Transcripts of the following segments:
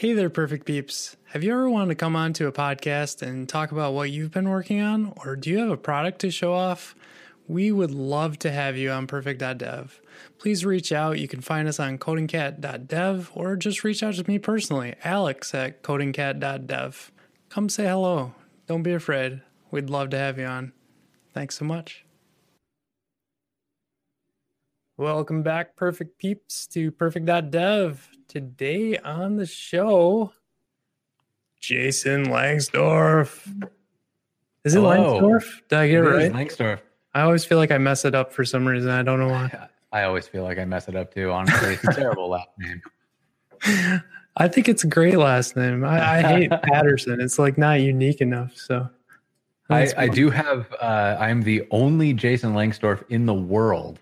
Hey there, perfect peeps. Have you ever wanted to come on to a podcast and talk about what you've been working on, or do you have a product to show off? We would love to have you on purrfect.dev. Please reach out. You can find us on codingcat.dev or just reach out to me personally, Alex at codingcat.dev. Come say hello. Don't be afraid. We'd love to have you on. Thanks so much. Welcome back, perfect peeps, to purrfect.dev. Today on the show, Jason Lengstorf. Is it Hello. Lengstorf? Did I get it, It is right? Lengstorf. I always feel like I mess it up for some reason. I don't know why. I always feel like I mess it up too. Honestly, it's a terrible last name. I think it's a great last name. I, I hate Patterson. It's like not unique enough. So I, I do have. Uh, I'm the only Jason Lengstorf in the world,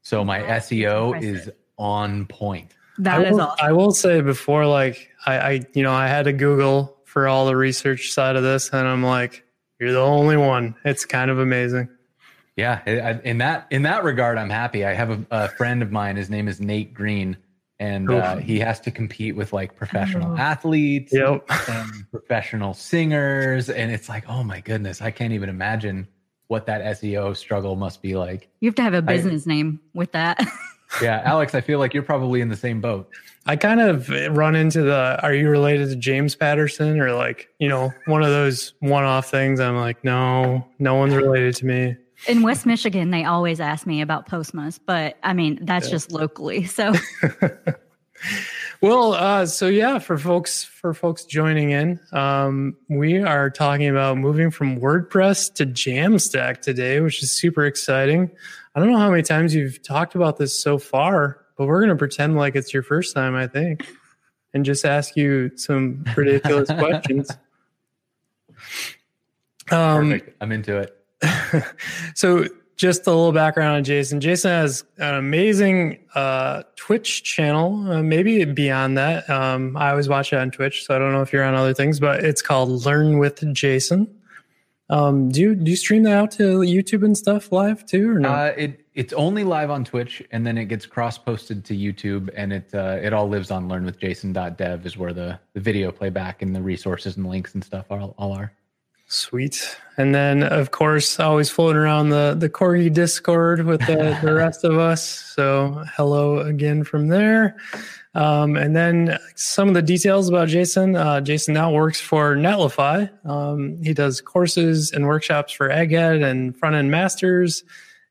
so my That's SEO is on point. That I is will, awesome. I will say before, like I, I, you know, I had to Google for all the research side of this, and I'm like, you're the only one. It's kind of amazing. Yeah, I- I- in that in that regard, I'm happy. I have a, a friend of mine. His name is Nate Green, and uh, he has to compete with like professional Oh. athletes Yep. and professional singers, and it's like, oh my goodness, I can't even imagine what that SEO struggle must be like. you have to have a business name with that. Yeah, Alex, I feel like you're probably in the same boat. I kind of run into the are you related to James Patterson or like, you know, one of those one off things. I'm like, no, no one's related to me. In West Michigan, they always ask me about Postmas, but I mean, that's Yeah. just locally. So Well, uh, so yeah, for folks for folks joining in, um, we are talking about moving from WordPress to Jamstack today, which is super exciting. I don't know how many times you've talked about this so far, but we're going to pretend like it's your first time, I think, and just ask you some ridiculous questions. Um, Perfect. I'm into it. so just a little background on Jason. Jason has an amazing uh, Twitch channel, uh, maybe beyond that. Um, I always watch it on Twitch, so I don't know if you're on other things, but it's called Learn with Jason. Um, do you do you stream that out to YouTube and stuff live too, or no? Uh, it it's only live on Twitch, and then it gets cross posted to YouTube, and it uh, it all lives on learnwithjason.dev is where the the video playback and the resources and links and stuff all, all are. Sweet. And then, of course, always floating around the the Corgi Discord with the, the rest of us. So, hello again from there. Um, and then some of the details about Jason. Uh, Jason now works for Netlify. Um, he does courses and workshops for Egghead and Front End Masters.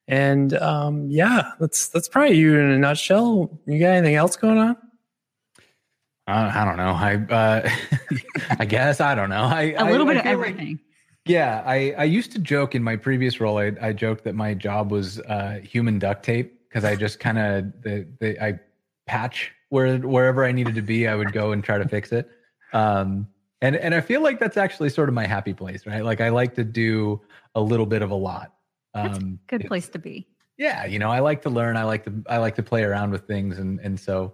And um, yeah, that's that's probably you in a nutshell. You got anything else going on? Uh, I don't know. I uh, I guess I don't know. I a little I- bit I of feel like- everything. yeah, I I used to joke in my previous role. I I joked that my job was uh, human duct tape because I just kind of the, the I patch where wherever I needed to be, I would go and try to fix it. Um, and and I feel like that's actually sort of my happy place, right? Like I like to do a little bit of a lot. Um, Good place to be. yeah you know i like to learn i like to i like to play around with things and and so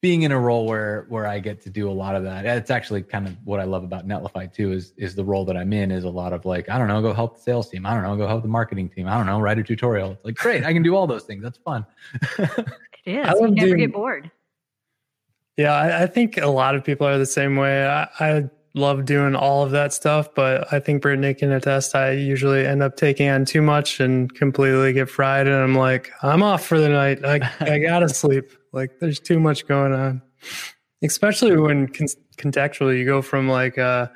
being in a role where where i get to do a lot of that it's actually kind of what i love about netlify too is is the role that i'm in is a lot of like i don't know go help the sales team i don't know go help the marketing team i don't know write a tutorial it's like great i can do all those things that's fun It is. I You never doing- get bored. Yeah, I, I think a lot of people are the same way. I, I love doing all of that stuff, but I think Brittany can attest. I usually end up taking on too much and completely get fried, and I'm like, I'm off for the night. I I gotta sleep. Like, there's too much going on, especially when con- contextually you go from like, uh,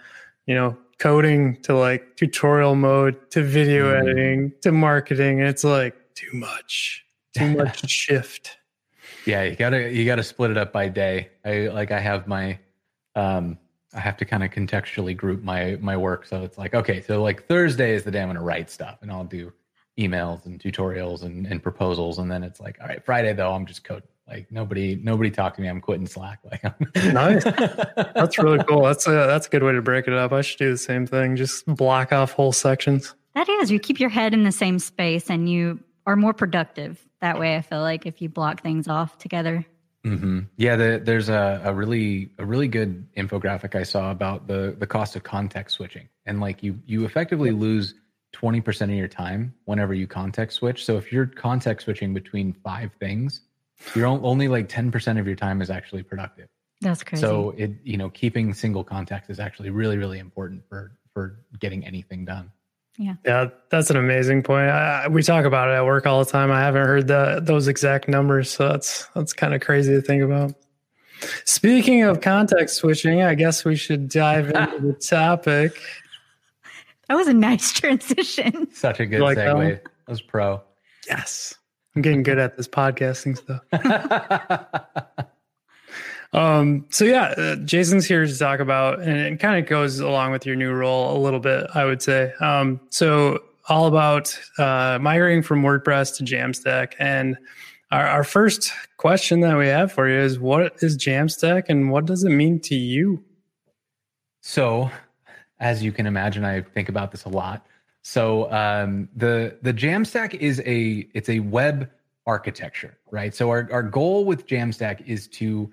you know, coding to like tutorial mode to video Mm. editing to marketing. And it's like too much, too much shift. Yeah you gotta you gotta split it up by day i like i have my um i have to kind of contextually group my my work so it's like okay so like thursday is the day i'm gonna write stuff and i'll do emails and tutorials and, and proposals and then it's like all right friday though i'm just coding like nobody nobody talk to me i'm quitting slack like Nice. That's really cool. That's a that's a good way to break it up. I should do the same thing. Just block off whole sections. That is. You keep your head in the same space and you are more productive that way. I feel like if you block things off together. hmm Yeah, the, there's a, a really a really good infographic I saw about the the cost of context switching, and like you you effectively lose twenty percent of your time whenever you context switch. So if you're context switching between five things, you're only like ten percent of your time is actually productive. That's crazy. So it you know keeping single context is actually really really important for for getting anything done. Yeah, Yeah, that's an amazing point. I, we talk about it at work all the time. I haven't heard the, those exact numbers, so that's that's kind of crazy to think about. Speaking of context switching, I guess we should dive into the topic. that was a nice transition. Such a good like that one? segue. That was pro. Yes, I'm getting good at this podcasting stuff. Um, so yeah, uh, Jason's here to talk about, and it kind of goes along with your new role a little bit, I would say. Um, so all about uh, migrating from WordPress to Jamstack, and our, our first question that we have for you is, what is Jamstack, and what does it mean to you? So, as you can imagine, I think about this a lot. So, um, the the Jamstack is a it's a web architecture, right? So, our our goal with Jamstack is to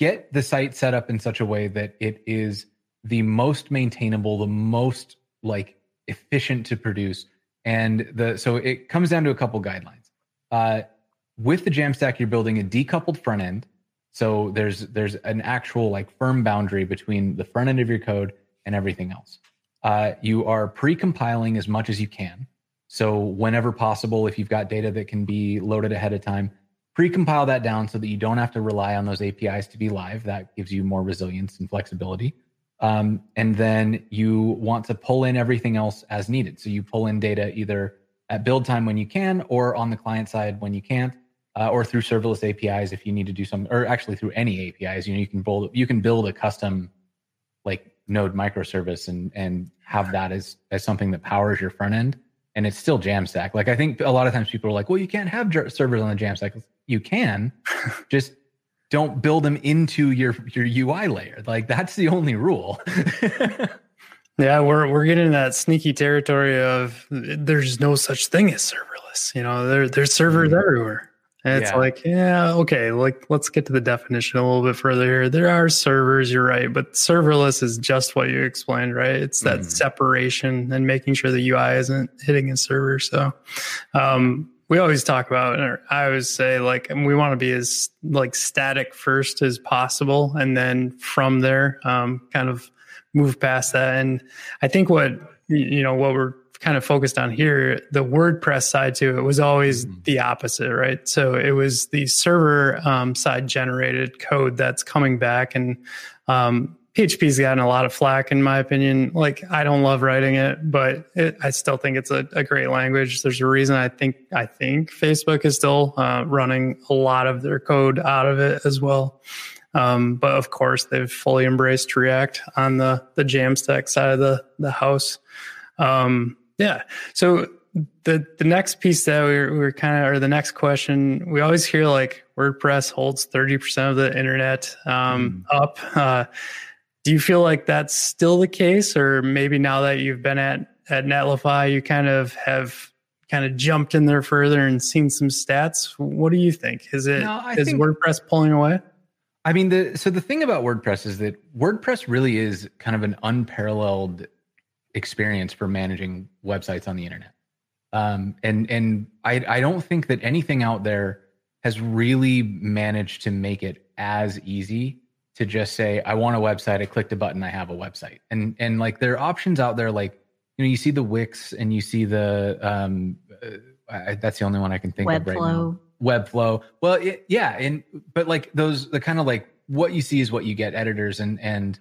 get the site set up in such a way that it is the most maintainable, the most like efficient to produce, and the so it comes down to a couple guidelines. Uh, with the Jamstack, you're building a decoupled front end. So there's there's an actual like firm boundary between the front end of your code and everything else. Uh, you are pre-compiling as much as you can. So whenever possible, if you've got data that can be loaded ahead of time, pre-compile that down so that you don't have to rely on those APIs to be live. That gives you more resilience and flexibility. Um, and then you want to pull in everything else as needed. So you pull in data either at build time when you can, or on the client side when you can't, uh, or through serverless APIs if you need to do some, or actually through any APIs. You know, you can build you can build a custom like node microservice and and have that as as something that powers your front end and it's still jamstack like i think a lot of times people are like well you can't have servers on the jamstack you can. Just don't build them into your your ui layer. Like that's the only rule. Yeah, we're we're getting that sneaky territory of there's no such thing as serverless. You know, there there's servers mm. everywhere. And it's Yeah. like, yeah, okay, like let's get to the definition a little bit further here. There are servers, you're right, but serverless is just what you explained, right? It's that Mhm. separation and making sure the UI isn't hitting a server. So um we always talk about or I always say like we want to be as like static first as possible and then from there um kind of move past that. And I think what you know what we're kind of focused on here, the WordPress side to it was always Mhm. the opposite, right? So it was the server um, side generated code that's coming back, and um, PHP's gotten a lot of flack in my opinion. Like I don't love writing it, but it, I still think it's a, a great language. There's a reason I think I think Facebook is still uh, running a lot of their code out of it as well. Um, but of course, they've fully embraced React on the the Jamstack side of the the house. Um, yeah. So the the next piece that we were, we were kind of, or the next question, we always hear like WordPress holds thirty percent of the internet um, up. Uh, do you feel like that's still the case, or maybe now that you've been at at Netlify, you kind of have kind of jumped in there further and seen some stats? What do you think? Is it is No, I think- WordPress pulling away? I mean, the so the thing about WordPress is that WordPress really is kind of an unparalleled experience for managing websites on the internet. Um, and and I I don't think that anything out there has really managed to make it as easy to just say I want a website. I clicked a button. I have a website. And and like there are options out there like you know you see the Wix and you see the um uh, that's the only one I can think of right now. Webflow. Webflow. Well, it, yeah, and but like those, the kind of like what you see is what you get. Editors and and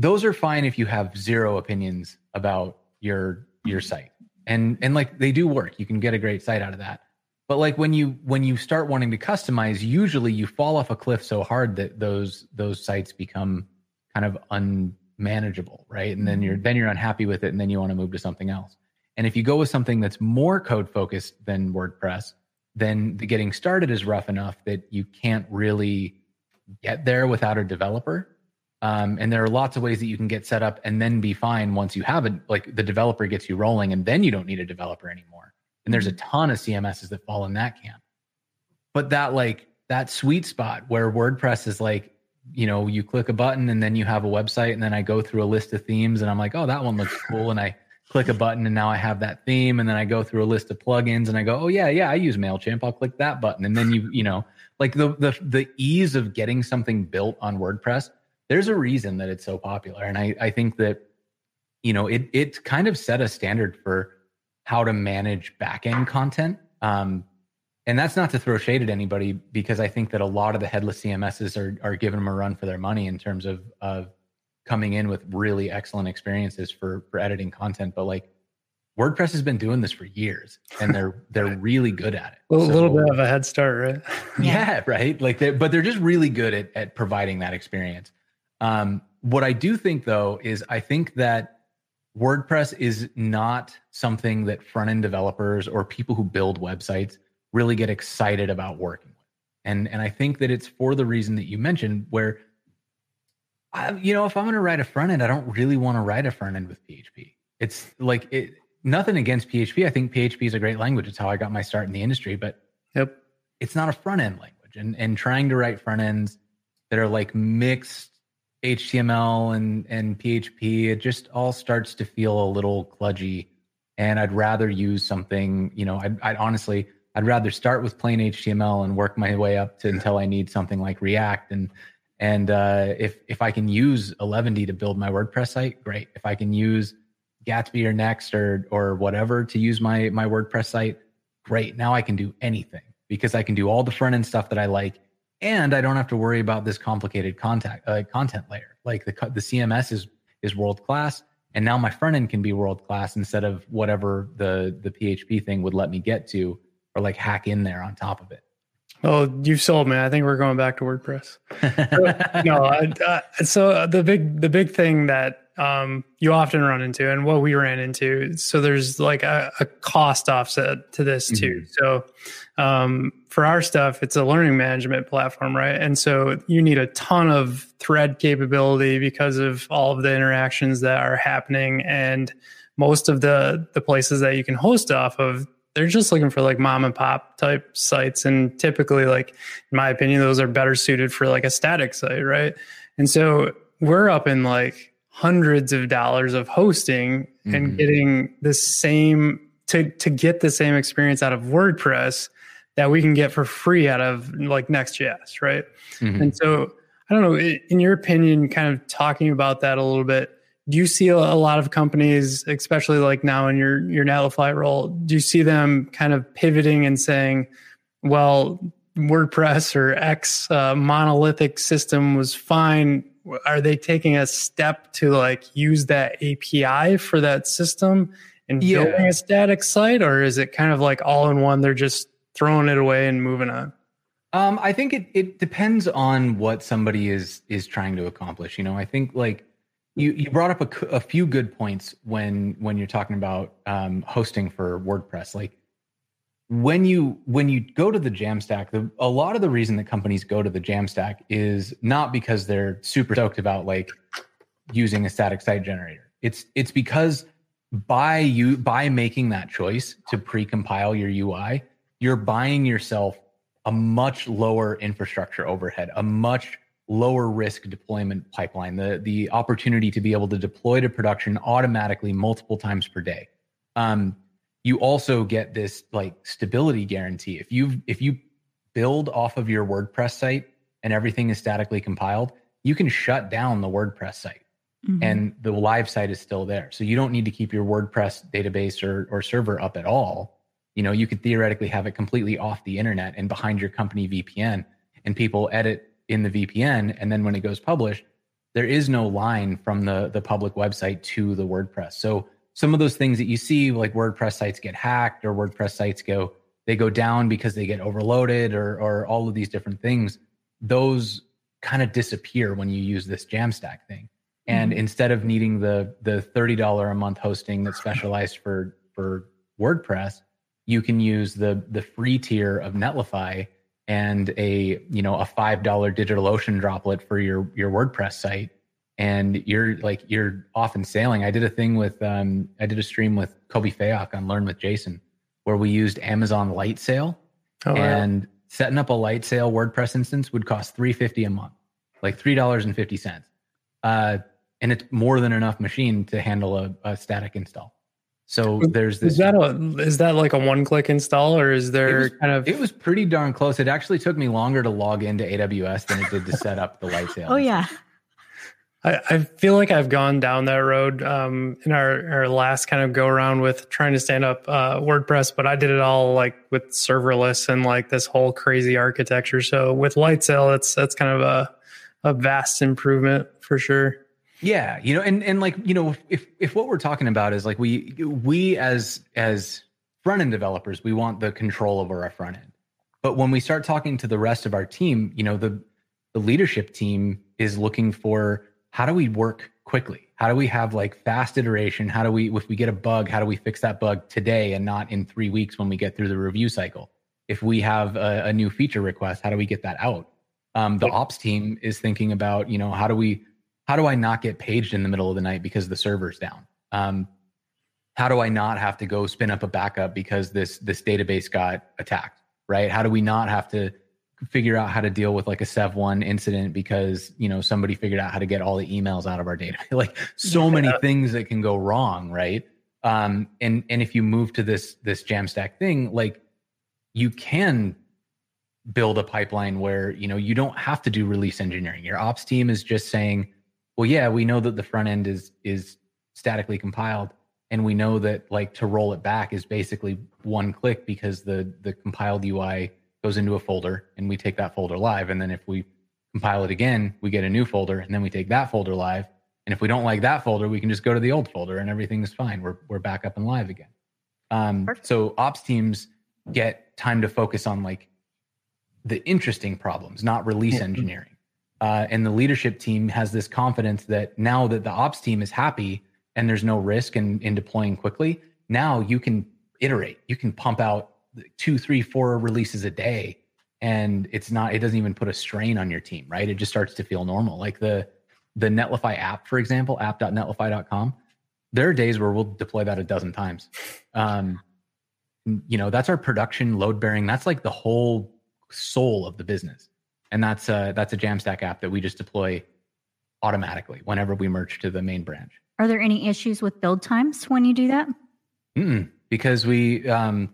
those are fine if you have zero opinions about your your site, and and like they do work. You can get a great site out of that. But like when you when you start wanting to customize, usually you fall off a cliff so hard that those those sites become kind of unmanageable, right? And then you're mm-hmm. then you're unhappy with it, and then you want to move to something else. And if you go with something that's more code focused than WordPress, then the getting started is rough enough that you can't really get there without a developer. Um, and there are lots of ways that you can get set up and then be fine once you have it. Like the developer gets you rolling, and then you don't need a developer anymore. And there's a ton of CMSs that fall in that camp. But that like that sweet spot where WordPress is like, you know, you click a button and then you have a website, and then I go through a list of themes, and I'm like, oh, that one looks cool, and I click a button and now I have that theme. And then I go through a list of plugins and I go, oh yeah, yeah, I use MailChimp. I'll click that button. And then you, you know, like the the the ease of getting something built on WordPress, there's a reason that it's so popular. And I, I think that, you know, it it kind of set a standard for how to manage backend content. Um, and that's not to throw shade at anybody because I think that a lot of the headless CMSs are are giving them a run for their money in terms of of coming in with really excellent experiences for for editing content. But like WordPress has been doing this for years, and they're they're really good at it. A little, so, little bit of a head start, right? yeah, right. Like, they but they're just really good at at providing that experience. Um, what I do think though is I think that WordPress is not something that front end developers or people who build websites really get excited about working with. And and I think that it's for the reason that you mentioned, where I, you know, if I'm going to write a front end, I don't really want to write a front end with PHP. It's like it, nothing against PHP. I think PHP is a great language. It's how I got my start in the industry, but yep, it's not a front end language. And and trying to write front ends that are like mixed HTML and and PHP, it just all starts to feel a little kludgy. And I'd rather use something, you know, I'd, I'd honestly I'd rather start with plain HTML and work my way up to until I need something like React. And and uh, if if I can use Eleventy to build my WordPress site, great. If I can use Gatsby or Next or or whatever to use my my WordPress site, great. Now I can do anything because I can do all the front end stuff that I like, and I don't have to worry about this complicated contact uh, content layer. Like the the CMS is is world class, and now my front end can be world class instead of whatever the the PHP thing would let me get to or like hack in there on top of it. Oh, you sold me. I think we're going back to WordPress. no, I, I, so the big the big thing that um, you often run into, and what we ran into, so there's like a, a cost offset to this too. Mm-hmm. So um, for our stuff, it's a learning management platform, right? And so you need a ton of thread capability because of all of the interactions that are happening, and most of the the places that you can host off of they're just looking for like mom and pop type sites and typically like in my opinion those are better suited for like a static site right and so we're up in like hundreds of dollars of hosting mm-hmm. and getting the same to to get the same experience out of wordpress that we can get for free out of like next.js right mm-hmm. and so i don't know in your opinion kind of talking about that a little bit do you see a, lot of companies, especially like now in your your Netlify role, do you see them kind of pivoting and saying, well, WordPress or X uh, monolithic system was fine. Are they taking a step to like use that API for that system and yeah. building a static site, or is it kind of like all in one? They're just throwing it away and moving on. Um, I think it it depends on what somebody is is trying to accomplish. You know, I think like you you brought up a, a few good points when when you're talking about um, hosting for WordPress. Like when you when you go to the Jamstack, the, a lot of the reason that companies go to the Jamstack is not because they're super stoked about like using a static site generator. It's it's because by you by making that choice to pre-compile your UI, you're buying yourself a much lower infrastructure overhead, a much lower risk deployment pipeline, the, the opportunity to be able to deploy to production automatically multiple times per day. Um, you also get this like stability guarantee. If you if you build off of your WordPress site and everything is statically compiled, you can shut down the WordPress site mm-hmm. and the live site is still there. So you don't need to keep your WordPress database or, or server up at all. You know, you could theoretically have it completely off the internet and behind your company VPN and people edit in the VPN, and then when it goes published, there is no line from the the public website to the WordPress. So some of those things that you see, like WordPress sites get hacked or WordPress sites go they go down because they get overloaded or or all of these different things. Those kind of disappear when you use this Jamstack thing. And mm-hmm. instead of needing the the thirty dollar a month hosting that's specialized for for WordPress, you can use the the free tier of Netlify and a you know a five dollar DigitalOcean droplet for your your WordPress site, and you're like you're off and sailing. I did a thing with um, I did a stream with Colby Fayock on Learn with Jason, where we used Amazon Lightsail, oh, and wow. setting up a Lightsail WordPress instance would cost three fifty a month, like three dollars and fifty cents, uh, and it's more than enough machine to handle a, a static install. So there's this. Is that a, is that like a one click install or is there was, kind of? It was pretty darn close. It actually took me longer to log into AWS than it did to set up the Lightsail. Oh yeah. I, I feel like I've gone down that road um, in our, our last kind of go around with trying to stand up uh, WordPress, but I did it all like with serverless and like this whole crazy architecture. So with Lightsail, that's that's kind of a a vast improvement for sure. Yeah, you know, and and like you know, if if what we're talking about is like we we as as front end developers, we want the control over our front end. But when we start talking to the rest of our team, you know, the the leadership team is looking for how do we work quickly? How do we have like fast iteration? How do we, if we get a bug, how do we fix that bug today and not in three weeks when we get through the review cycle? If we have a, a new feature request, how do we get that out? Um, the ops team is thinking about, you know, how do we, how do I not get paged in the middle of the night because the server's down? Um, how do I not have to go spin up a backup because this this database got attacked? Right? How do we not have to figure out how to deal with like a Sev one incident because you know somebody figured out how to get all the emails out of our data. like so yeah. many things that can go wrong, right? Um, and and if you move to this this Jamstack thing, like you can build a pipeline where you know you don't have to do release engineering. Your ops team is just saying, well, yeah, we know that the front end is is statically compiled and we know that like to roll it back is basically one click because the the compiled UI goes into a folder and we take that folder live. And then if we compile it again, we get a new folder and then we take that folder live. And if we don't like that folder, we can just go to the old folder and everything is fine. We're, we're back up and live again. Um, so ops teams get time to focus on like the interesting problems, not release mm-hmm. engineering. Uh, and the leadership team has this confidence that now that the ops team is happy and there's no risk in, in deploying quickly, now you can iterate. You can pump out two, three, four releases a day, and it's not. It doesn't even put a strain on your team, right? It just starts to feel normal. Like the the Netlify app, for example, app.netlify.com. There are days where we'll deploy that a dozen times. Um, you know, that's our production load bearing. That's like the whole soul of the business, and that's a, that's a Jamstack app that we just deploy automatically whenever we merge to the main branch. Are there any issues with build times when you do that? Mm-mm, because we um,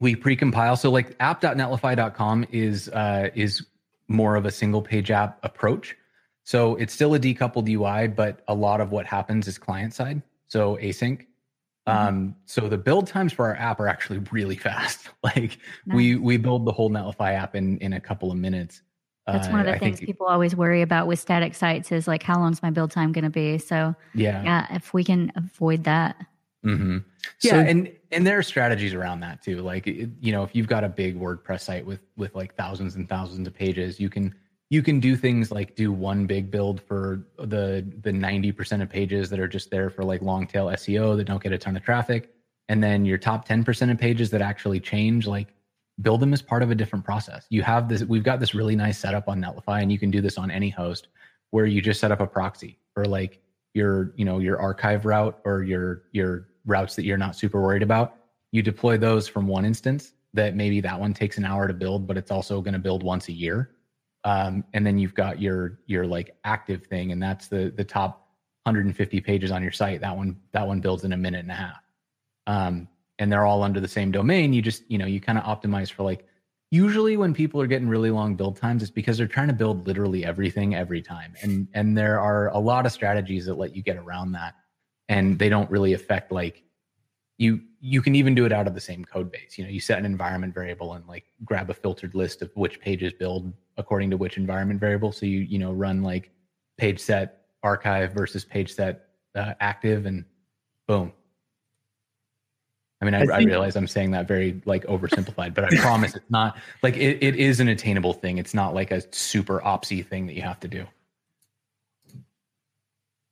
we precompile. So like app.netlify.com is uh, is more of a single page app approach. So it's still a decoupled UI, but a lot of what happens is client side. So async. Mm-hmm. Um, so the build times for our app are actually really fast. like nice. we we build the whole Netlify app in in a couple of minutes. That's one of the uh, things people always worry about with static sites is like how long's my build time going to be. So yeah, yeah, if we can avoid that. Mm-hmm. Yeah, so, and and there are strategies around that too. Like you know, if you've got a big WordPress site with with like thousands and thousands of pages, you can you can do things like do one big build for the the 90% of pages that are just there for like long tail SEO that don't get a ton of traffic. And then your top 10% of pages that actually change, like build them as part of a different process. You have this, we've got this really nice setup on Netlify, and you can do this on any host where you just set up a proxy for like your, you know, your archive route or your your routes that you're not super worried about, you deploy those from one instance that maybe that one takes an hour to build, but it's also going to build once a year. Um, and then you've got your your like active thing, and that's the the top 150 pages on your site. That one that one builds in a minute and a half. Um, and they're all under the same domain. You just you know you kind of optimize for like usually when people are getting really long build times it's because they're trying to build literally everything every time and and there are a lot of strategies that let you get around that and they don't really affect like you you can even do it out of the same code base you know you set an environment variable and like grab a filtered list of which pages build according to which environment variable so you you know run like page set archive versus page set uh, active and boom I mean, I, I, think, I, realize I'm saying that very like oversimplified, but I promise it's not like it, it is an attainable thing. It's not like a super opsy thing that you have to do.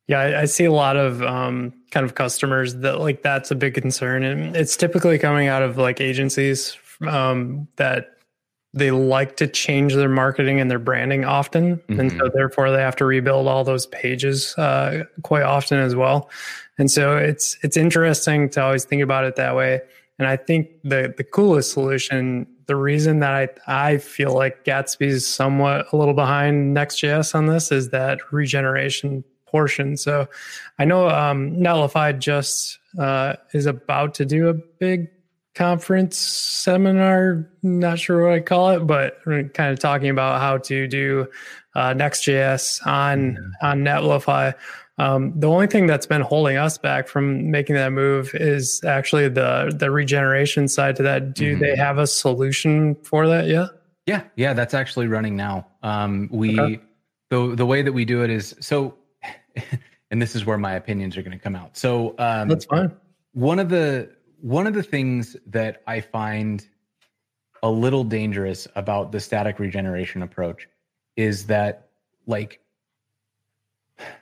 Yeah, I, I, see a lot of um, kind of customers that like that's a big concern, and it's typically coming out of like agencies um, that they like to change their marketing and their branding often, mm-hmm. and so mm-hmm. therefore they have to rebuild all those pages uh, quite often as well. And so it's it's interesting to always think about it that way. And I think the the coolest solution, the reason that I I feel like Gatsby's somewhat a little behind Next.js on this is that regeneration portion. So I know um, Netlify just uh, is about to do a big conference seminar. Not sure what I call it, but we're kind of talking about how to do uh, Next.js on mm-hmm. on Netlify. Um, the only thing that's been holding us back from making that move is actually the the regeneration side to that. Do mm-hmm. they have a solution for that yet? Yeah, yeah, that's actually running now. Um, we okay. the the way that we do it is so, and this is where my opinions are going to come out. So um, that's fine. One of the one of the things that I find a little dangerous about the static regeneration approach is that like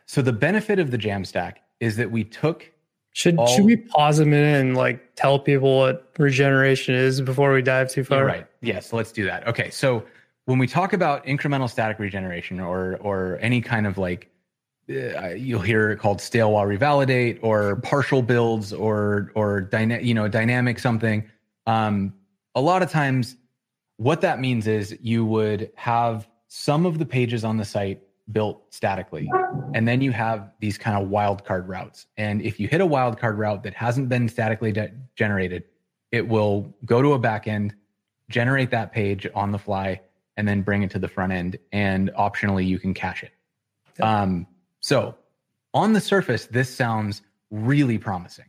so the benefit of the Jamstack is that we took should all, should we pause a minute and like tell people what regeneration is before we dive too far? right. Yes, let's do that. Okay. So when we talk about incremental static regeneration or or any kind of like you'll hear it called stale while revalidate or partial builds or or dyna- you know dynamic something. Um, a lot of times what that means is you would have some of the pages on the site built statically and then you have these kind of wildcard routes. And if you hit a wildcard route that hasn't been statically de- generated it will go to a backend generate that page on the fly and then bring it to the front end and optionally you can cache it. Um, so on the surface, this sounds really promising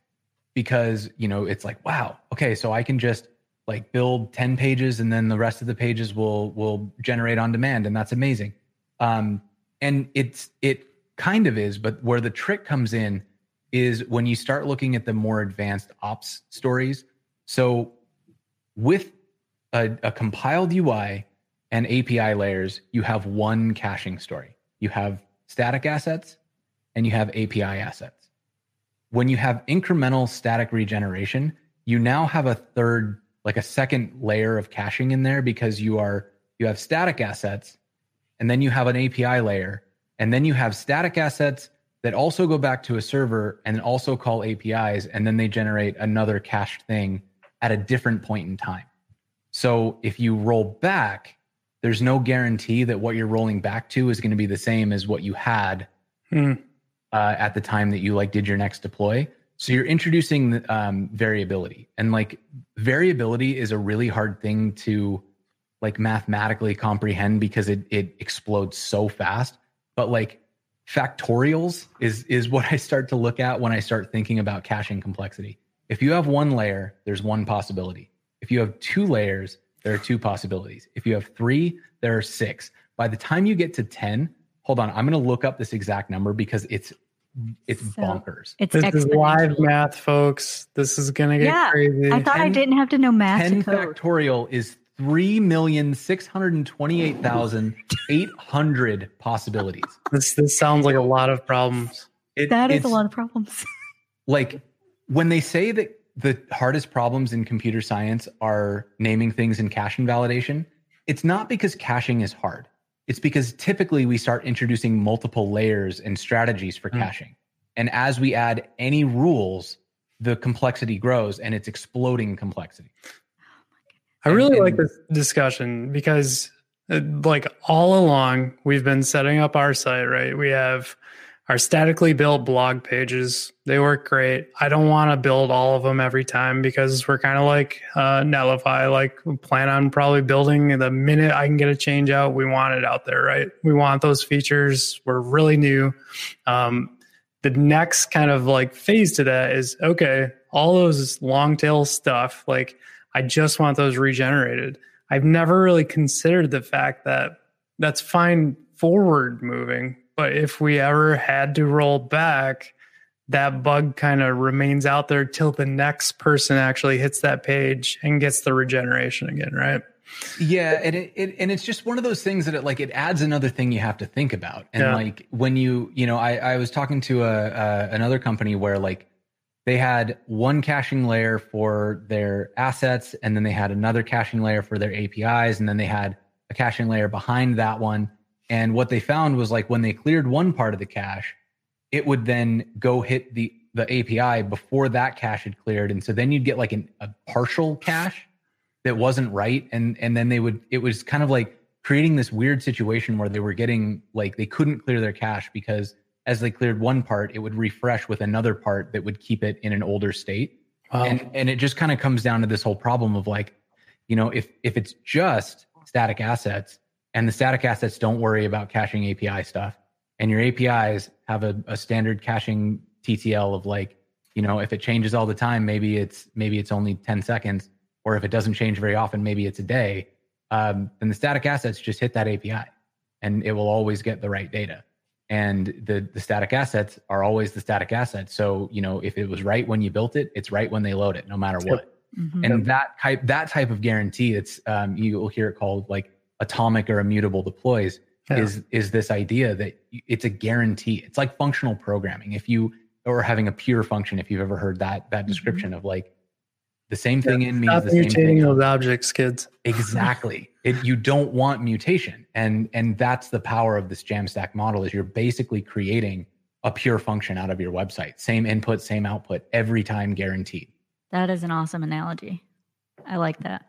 because, you know, it's like, wow, okay, so I can just like build 10 pages and then the rest of the pages will will generate on demand and that's amazing. Um, and it's it kind of is, but where the trick comes in is when you start looking at the more advanced ops stories. So with a, a compiled UI and API layers, you have one caching story. You have static assets and you have API assets. When you have incremental static regeneration, you now have a third, like a second layer of caching in there because you are you have static assets and then you have an API layer and then you have static assets that also go back to a server and also call APIs and then they generate another cached thing at a different point in time. So if you roll back, there's no guarantee that what you're rolling back to is going to be the same as what you had hmm. uh, at the time that you like did your next deploy. So you're introducing um, variability, and like variability is a really hard thing to like mathematically comprehend because it it explodes so fast. But like factorials is is what I start to look at when I start thinking about caching complexity. If you have one layer, there's one possibility. If you have two layers, there are two possibilities. If you have three, there are six. By the time you get to 10, hold on, I'm going to look up this exact number because it's it's so bonkers. It's this is live math, folks. This is going to get yeah, crazy. I thought 10, I didn't have to know math. 10 factorial is 3,628,800 possibilities. This this sounds like a lot of problems. It, that is a lot of problems. like when they say that the hardest problems in computer science are naming things in cache invalidation, it's not because caching is hard. It's because typically we start introducing multiple layers and strategies for mm. caching. And as we add any rules, the complexity grows and it's exploding complexity. I really and, like this discussion because, uh, like, all along, we've been setting up our site, right? We have our statically built blog pages. They work great. I don't want to build all of them every time because we're kind of like uh, Netlify. Like, plan on probably building the minute I can get a change out. We want it out there, right? We want those features. We're really new. Um, the next kind of like phase to that is okay, all those long tail stuff. Like, I just want those regenerated. I've never really considered the fact that that's fine forward moving but if we ever had to roll back, that bug kind of remains out there till the next person actually hits that page and gets the regeneration again, right? Yeah, and it, it, and it's just one of those things that it like it adds another thing you have to think about. And yeah. like when you you know I I was talking to a, a another company where like they had one caching layer for their assets and then they had another caching layer for their APIs and then they had a caching layer behind that one and what they found was like when they cleared one part of the cache, it would then go hit the the API before that cache had cleared, and so then you'd get like an, a partial cache that wasn't right, and and then they would it was kind of like creating this weird situation where they were getting like they couldn't clear their cache because as they cleared one part, it would refresh with another part that would keep it in an older state. Wow. And and it just kind of comes down to this whole problem of like, you know, if if it's just static assets and the static assets don't worry about caching API stuff, and your APIs have a, a standard caching TTL of like, you know, if it changes all the time, maybe it's maybe it's only 10 seconds, or if it doesn't change very often, maybe it's a day. Um, then the static assets just hit that API, and it will always get the right data. And the the static assets are always the static assets. So you know, if it was right when you built it, it's right when they load it, no matter what. Mhm. And that type that type of guarantee, it's um, you will hear it called like atomic or immutable deploys Yeah. is is this idea that it's a guarantee. It's like functional programming. If you or having a pure function, if you've ever heard that that mm-hmm. description of like the same thing in means Stop the same mutating thing. those objects, kids. Exactly. It, you don't want mutation, and and that's the power of this Jamstack model. Is you're basically creating a pure function out of your website. Same input, same output, every time guaranteed. That is an awesome analogy. I like that.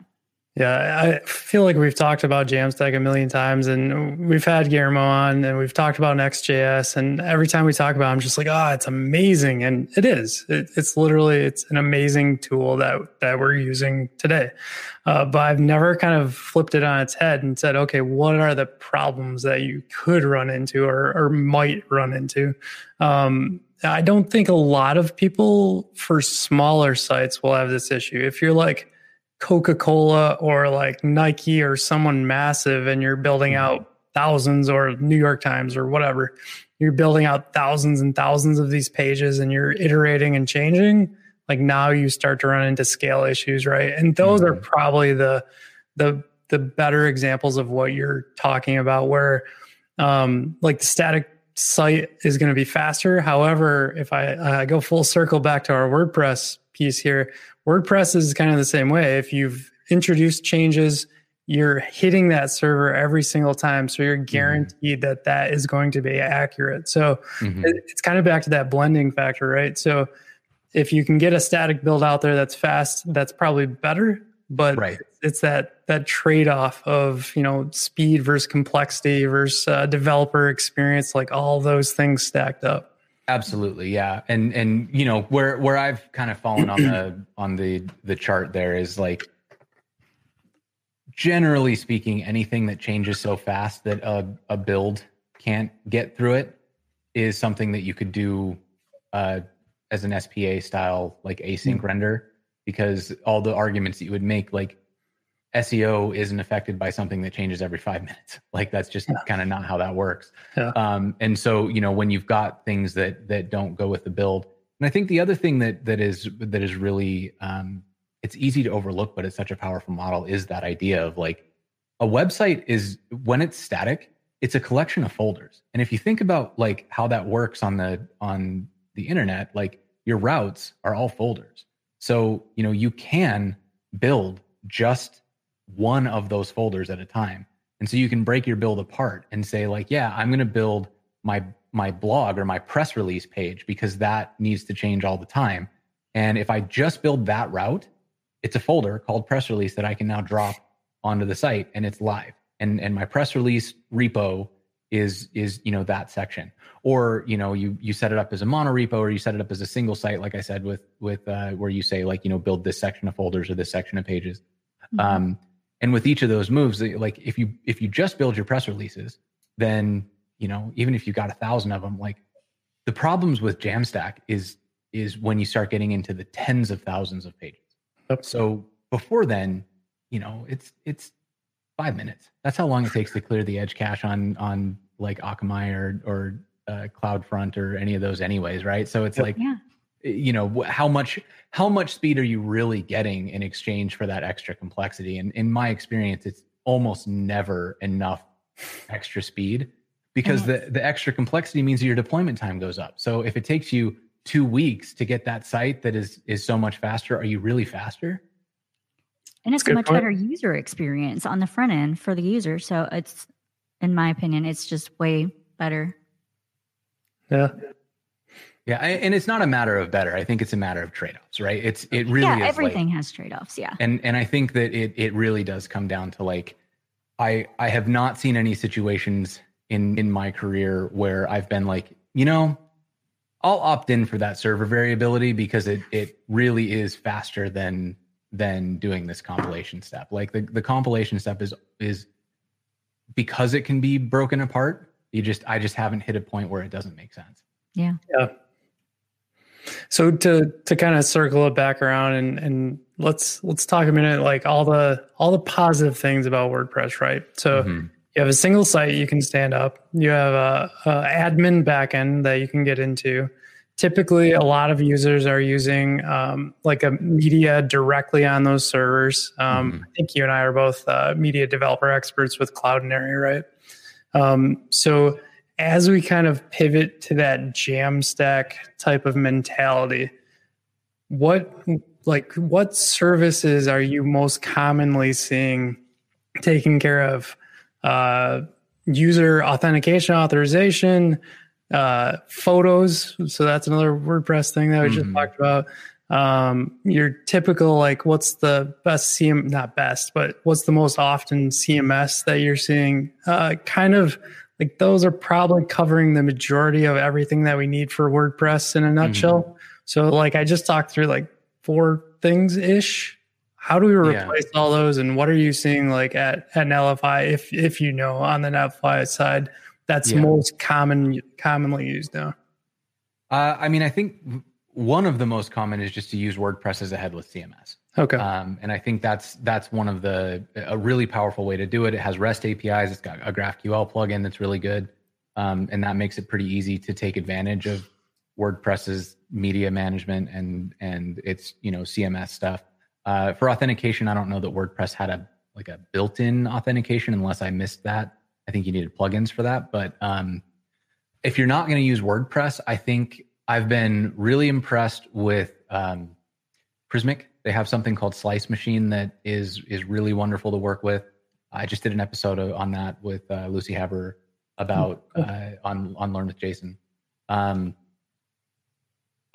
Yeah, I feel like we've talked about Jamstack a million times, and we've had Guillermo on, and we've talked about Next.js, and every time we talk about, it, I'm just like, oh, it's amazing, and it is. It, it's literally, it's an amazing tool that that we're using today. Uh, but I've never kind of flipped it on its head and said, okay, what are the problems that you could run into or or might run into? Um, I don't think a lot of people for smaller sites will have this issue. If you're like Coca Cola or like Nike or someone massive and you're building out thousands or New York Times or whatever, you're building out thousands and thousands of these pages and you're iterating and changing. Like now you start to run into scale issues, right? And those are Mhm. probably the the the better examples of what you're talking about where um like the static site is going to be faster. However, if I, I go full circle back to our WordPress piece here, WordPress is kind of the same way. If you've introduced changes, you're hitting that server every single time. So you're guaranteed that that is going to be accurate. So Mhm. it's kind of back to that blending factor, right? So if you can get a static build out there that's fast, that's probably better. But Right. it's that that trade off of you know speed versus complexity versus uh, developer experience, like all those things stacked up. Absolutely, yeah, and and you know where where I've kind of fallen on the on the the chart there is like generally speaking, anything that changes so fast that a a build can't get through it is something that you could do uh, as an SPA style like async render because all the arguments that you would make like SEO isn't affected by something that changes every five minutes. Like that's just kind of not how that works. Yeah. Um, and so you know when you've got things that that don't go with the build, and I think the other thing that that is that is really um, it's easy to overlook, but it's such a powerful model is that idea of like a website is when it's static, it's a collection of folders. And if you think about like how that works on the on the internet, like your routes are all folders. So, you know, you can build just one of those folders at a time. And so you can break your build apart and say like, yeah, I'm going to build my my blog or my press release page because that needs to change all the time. And if I just build that route, it's a folder called press release that I can now drop onto the site and it's live. And and my press release repo is is you know that section or you know you you set it up as a mono repo or you set it up as a single site like i said with with uh, where you say like you know build this section of folders or this section of pages um and with each of those moves like if you if you just build your press releases then you know even if you got a thousand of them like the problems with jamstack is is when you start getting into the tens of thousands of pages Yep. so before then you know it's it's five minutes that's how long it takes to clear the edge cache on on like akamai or or uh, cloudfront or any of those anyways right so it's Yep. like Yeah. You know how much how much speed are you really getting in exchange for that extra complexity and in my experience it's almost never enough extra speed because uh-huh. the the extra complexity means your deployment time goes up so if it takes you two weeks to get that site that is is so much faster are you really faster And it's a a much point. better user experience on the front end for the user. So it's, in my opinion, it's just way better. Yeah, yeah and it's not a matter of better i think it's a matter of trade-offs right it's it really yeah, is like- everything has trade offs. Yeah. and and I think that it it really does come down to like I I have not seen any situations in in my career where I've been like you know, I'll opt in for that server variability because it it really is faster than than doing this compilation step. Like the, the compilation step is is because it can be broken apart. You just I just haven't hit a point where it doesn't make sense. Yeah. Yeah. So to to kind of circle it back around and and let's let's talk a minute like all the all the positive things about WordPress, right? So Mhm. you have a single site you can stand up. You have a, a admin backend that you can get into. Typically, a lot of users are using um, like a media directly on those servers. Um, Mhm. I think you and I are both uh, media developer experts with Cloudinary, right? Um, so as we kind of pivot to that Jamstack type of mentality, what like what services are you most commonly seeing taking care of? Uh, user authentication authorization uh, photos. So that's another wordpress thing that we just Mhm. talked about. Um, your typical like what's the best cm not best but what's the most often cms that you're seeing? Uh, kind of like those are probably covering the majority of everything that we need for wordpress in a nutshell so like i just talked through like four things ish how do we Yeah. replace all those and what are you seeing like at at Netlify if if you know on the Netlify side that's Yeah. most common commonly used now Uh, I mean, I think one of the most common is just to use WordPress as a headless CMS. Okay Um, and I think that's that's one of the a really powerful way to do it. It has REST APIs. It's got a GraphQL plugin that's really good, um, and that makes it pretty easy to take advantage of WordPress's media management and and its you know CMS stuff. Uh, for authentication, I don't know that WordPress had a like a built-in authentication unless I missed that. I think you needed plugins for that. But um, if you're not going to use WordPress, I think I've been really impressed with um, Prismic. They have something called Slice Machine that is is really wonderful to work with. I just did an episode on that with uh, Lucy Haber about uh, on on Learn with Jason. Um,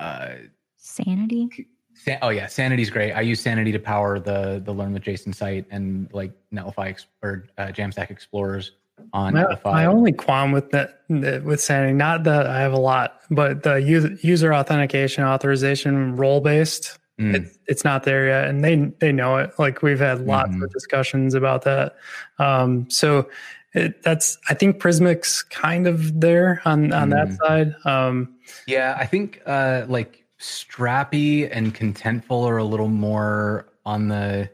uh, Sanity. San- oh yeah, Sanity's great. I use Sanity to power the the Learn with Jason site and like Netlify Ex- or uh, Jamstack Explorers on my, Netlify. my only qualm with that that- with Sanity, not that I have a lot, but the user, user authentication authorization role based, Mm, it's, it's not there yet, and they they know it. Like we've had lots Mhm. of discussions about that. Um, so it, that's I think Prismic's kind of there on on that Mhm. side. Um, Yeah, I think uh, like Strapi and Contentful are a little more on the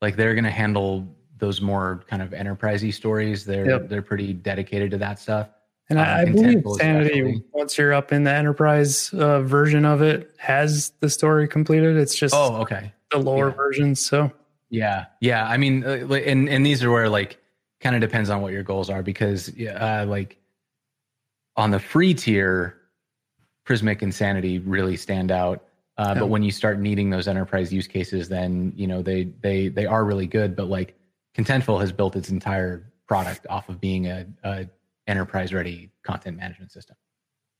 like they're going to handle those more kind of enterprisey stories. They're Yep. they're pretty dedicated to that stuff. And Uh, I, I believe Sanity, once you're up in the enterprise uh, version of it, has the story completed. It's just Oh, okay. the lower yeah. versions. So Yeah, yeah. I mean, uh, and and these are where like kind of depends on what your goals are because uh, like on the free tier, Prismic and Sanity really stand out. Uh, Yeah. But when you start needing those enterprise use cases, then you know they they they are really good. But like Contentful has built its entire product off of being a, a enterprise ready content management system.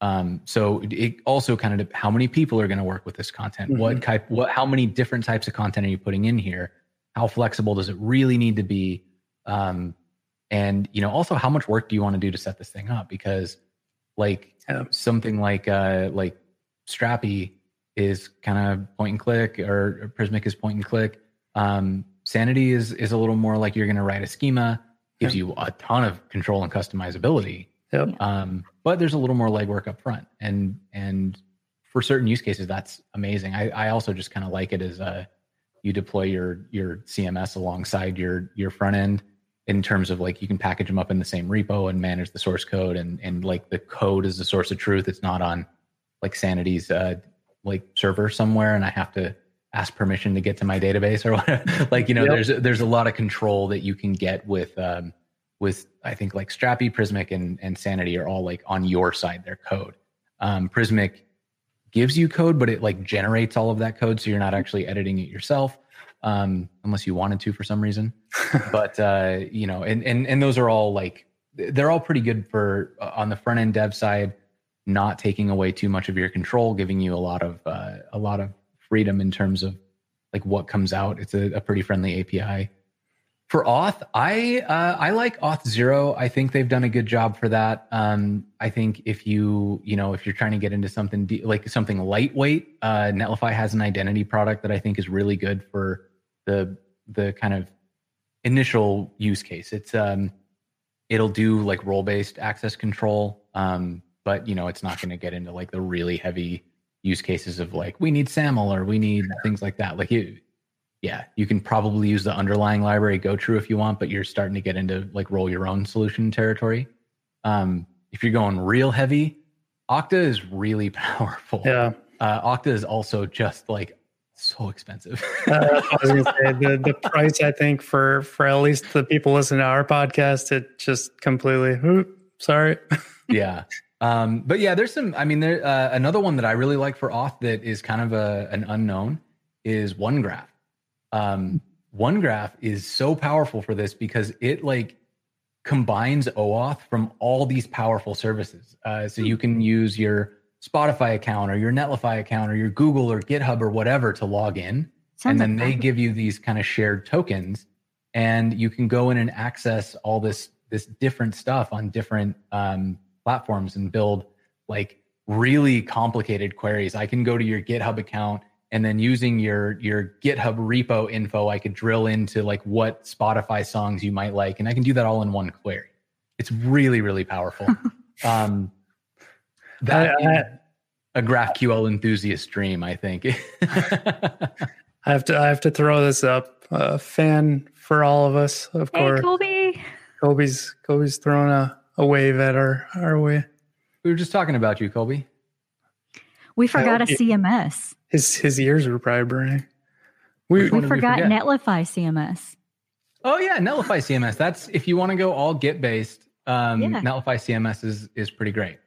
Um, so it also kind of how many people are going to work with this content? What type? What? How many different types of content are you putting in here? How flexible does it really need to be? Um, and you know, also how much work do you want to do to set this thing up? Because like Yeah. something like uh, like Strapi is kind of point and click, or, or Prismic is point and click. Um, Sanity is is a little more like you're going to write a schema, gives you a ton of control and customizability. Yep. Um, but there's a little more legwork up front, and and for certain use cases, that's amazing. I, I also just kind of like it as a you deploy your your CMS alongside your your front end in terms of like you can package them up in the same repo and manage the source code and and like the code is the source of truth. It's not on like Sanity's uh, like server somewhere, and I have to ask permission to get to my database or whatever. like you know, Yep. there's there's a lot of control that you can get with um, with I think like Strapi, Prismic, and and Sanity are all like on your side. Their code. Um, Prismic gives you code, but it like generates all of that code, so you're not actually editing it yourself, um, unless you wanted to for some reason. but uh, you know, and and and those are all like they're all pretty good for uh, on the front end dev side, not taking away too much of your control, giving you a lot of uh, a lot of freedom in terms of like what comes out. It's a, a pretty friendly API. For Auth, I uh, I like Auth Zero. I think they've done a good job for that. Um, I think if you you know if you're trying to get into something de- like something lightweight, uh, Netlify has an identity product that I think is really good for the the kind of initial use case. It's um, it'll do like role based access control, um, but you know it's not going to get into like the really heavy use cases of like we need SAML or we need things like that. Like you, yeah, you can probably use the underlying library GoTrue if you want, but you're starting to get into like roll your own solution territory. Um, if you're going real heavy, Okta is really powerful. Yeah. Uh, Okta is also just like so expensive. uh, I was gonna say the, the price I think for for at least the people listening to our podcast, it just completely sorry. yeah. Um, but yeah, there's some. I mean, there uh, another one that I really like for auth that is kind of a an unknown is OneGraph. Um, OneGraph is so powerful for this because it like combines OAuth from all these powerful services. Uh, so you can use your Spotify account or your Netlify account or your Google or GitHub or whatever to log in, Sounds and then like they give you these kind of shared tokens, and you can go in and access all this this different stuff on different um, platforms and build like really complicated queries. I can go to your GitHub account and then using your your GitHub repo info, I could drill into like what Spotify songs you might like, and I can do that all in one query. It's really really powerful. um, that I, I, a GraphQL enthusiast dream, I think. I have to I have to throw this up. A fan for all of us, of hey, course. Colby. Colby's Colby's throwing a, a wave at our our way. We were just talking about you, Colby. We forgot a CMS. His his ears were probably burning. We, we forgot Netlify CMS. Oh yeah, Netlify CMS. That's if you want to go all Git based. Um, yeah. Netlify CMS is is pretty great.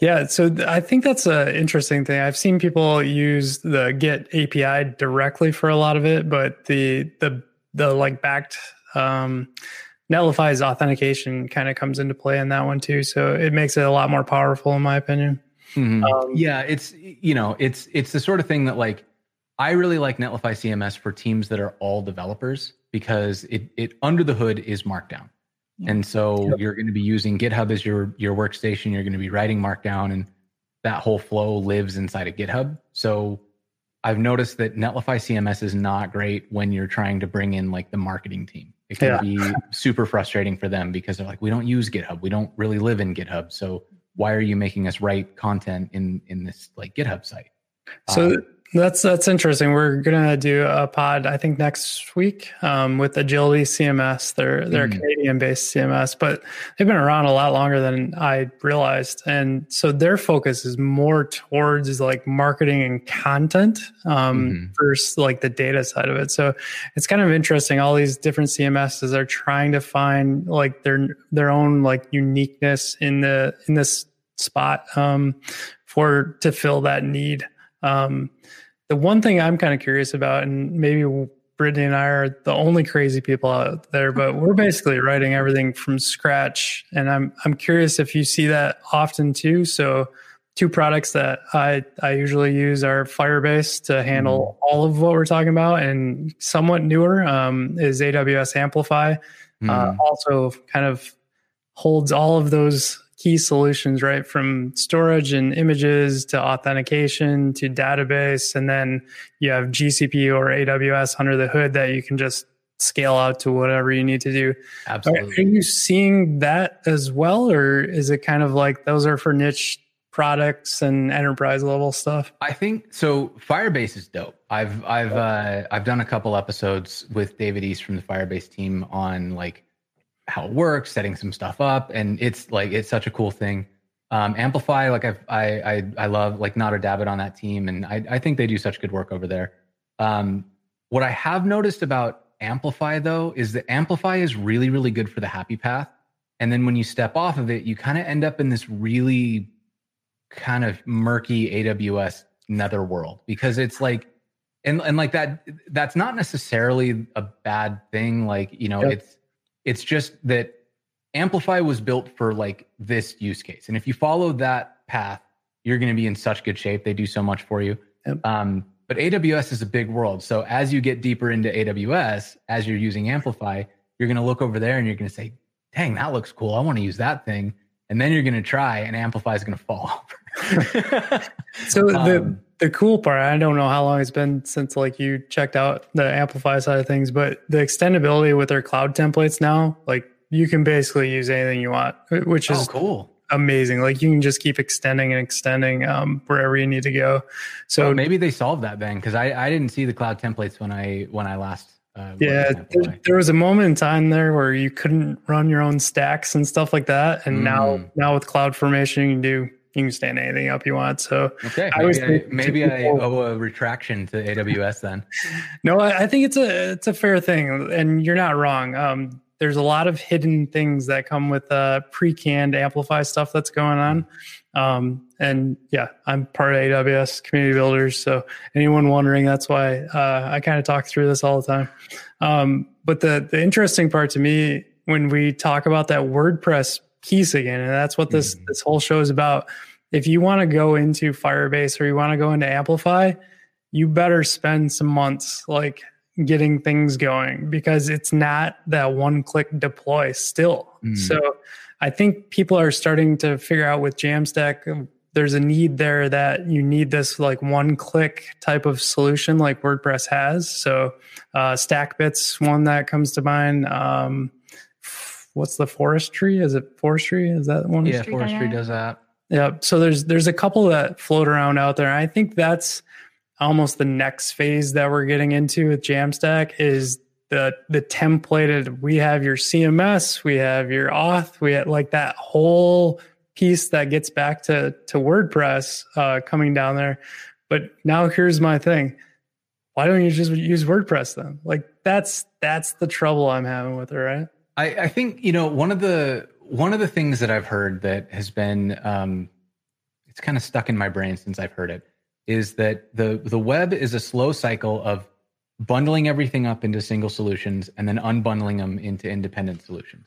Yeah, so th- I think that's an interesting thing. I've seen people use the Git API directly for a lot of it, but the the the like backed um, Netlify's authentication kind of comes into play in that one too. So it makes it a lot more powerful, in my opinion. Mm-hmm. Um, yeah, it's you know, it's it's the sort of thing that like I really like Netlify CMS for teams that are all developers because it it under the hood is Markdown. Yeah. And so yep. you're going to be using GitHub as your your workstation, you're going to be writing Markdown and that whole flow lives inside of GitHub. So I've noticed that Netlify CMS is not great when you're trying to bring in like the marketing team. It can yeah. be super frustrating for them because they're like, we don't use GitHub. We don't really live in GitHub. So why are you making us write content in in this like GitHub site? So um, that's that's interesting. We're gonna do a pod, I think next week, um, with Agility CMS. They're they're mm. Canadian based CMS, but they've been around a lot longer than I realized, and so their focus is more towards like marketing and content um, mm. versus like the data side of it. So it's kind of interesting. All these different CMSs are trying to find like their their own like uniqueness in the in this spot um, for to fill that need. Um, the one thing I'm kind of curious about, and maybe Brittany and I are the only crazy people out there, but we're basically writing everything from scratch. And I'm I'm curious if you see that often too. So two products that I, I usually use are Firebase to handle mm. all of what we're talking about, and somewhat newer um, is AWS Amplify. Mm. Uh, also, kind of holds all of those key solutions, right? From storage and images to authentication to database. And then you have GCP or AWS under the hood that you can just scale out to whatever you need to do. Absolutely. Are, you seeing that as well? Or is it kind of like those are for niche products and enterprise level stuff? I think so. Firebase is dope. I've I've uh, I've done a couple episodes with David East from the Firebase team on like how it works, setting some stuff up, and it's like it's such a cool thing. Um, Amplify, like I've, I I I love like Nader Dabit on that team, and I I think they do such good work over there. Um, what I have noticed about Amplify though is that Amplify is really really good for the happy path, and then when you step off of it, you kind of end up in this really kind of murky AWS netherworld because it's like and and like that that's not necessarily a bad thing like you know yep. it's it's just that Amplify was built for like this use case. And if you follow that path, you're going to be in such good shape. They do so much for you. Yep. Um, but AWS is a big world. So as you get deeper into AWS, as you're using Amplify, you're going to look over there and you're going to say, dang, that looks cool. I want to use that thing. And then you're going to try and Amplify is going to fall over. so um, the cool part, I don't know how long it's been since like you checked out the Amplify side of things, but the extendability with their cloud templates now, like you can basically use anything you want, which is oh, cool amazing. Like you can just keep extending and extending um, wherever you need to go. So well, maybe they solved that then because I, I didn't see the cloud templates when I when I last. Uh, yeah, there, there, was a moment in time there where you couldn't run your own stacks and stuff like that, and mm. now now with cloud formation you can do you can stand anything up you want. So okay, I maybe, I, maybe I owe a retraction to AWS then. no, I, I, think it's a it's a fair thing, and you're not wrong. Um, there's a lot of hidden things that come with uh, pre-canned amplify stuff that's going on um, and yeah i'm part of aws community builders so anyone wondering that's why uh, i kind of talk through this all the time um, but the, the interesting part to me when we talk about that wordpress piece again and that's what this mm-hmm. this whole show is about if you want to go into firebase or you want to go into amplify you better spend some months like getting things going because it's not that one click deploy still. Mm. So I think people are starting to figure out with Jamstack, there's a need there that you need this like one click type of solution like WordPress has. So uh, StackBit's one that comes to mind. Um, what's the forestry? Is it forestry? Is that one? Yeah, forestry does that. Yeah. So there's there's a couple that float around out there. I think that's almost the next phase that we're getting into with Jamstack is the the templated. We have your CMS, we have your auth, we have like that whole piece that gets back to to WordPress uh, coming down there. But now here's my thing. Why don't you just use WordPress then? Like that's that's the trouble I'm having with it, right? I, I think you know one of the one of the things that I've heard that has been um, it's kind of stuck in my brain since I've heard it is that the the web is a slow cycle of bundling everything up into single solutions and then unbundling them into independent solutions.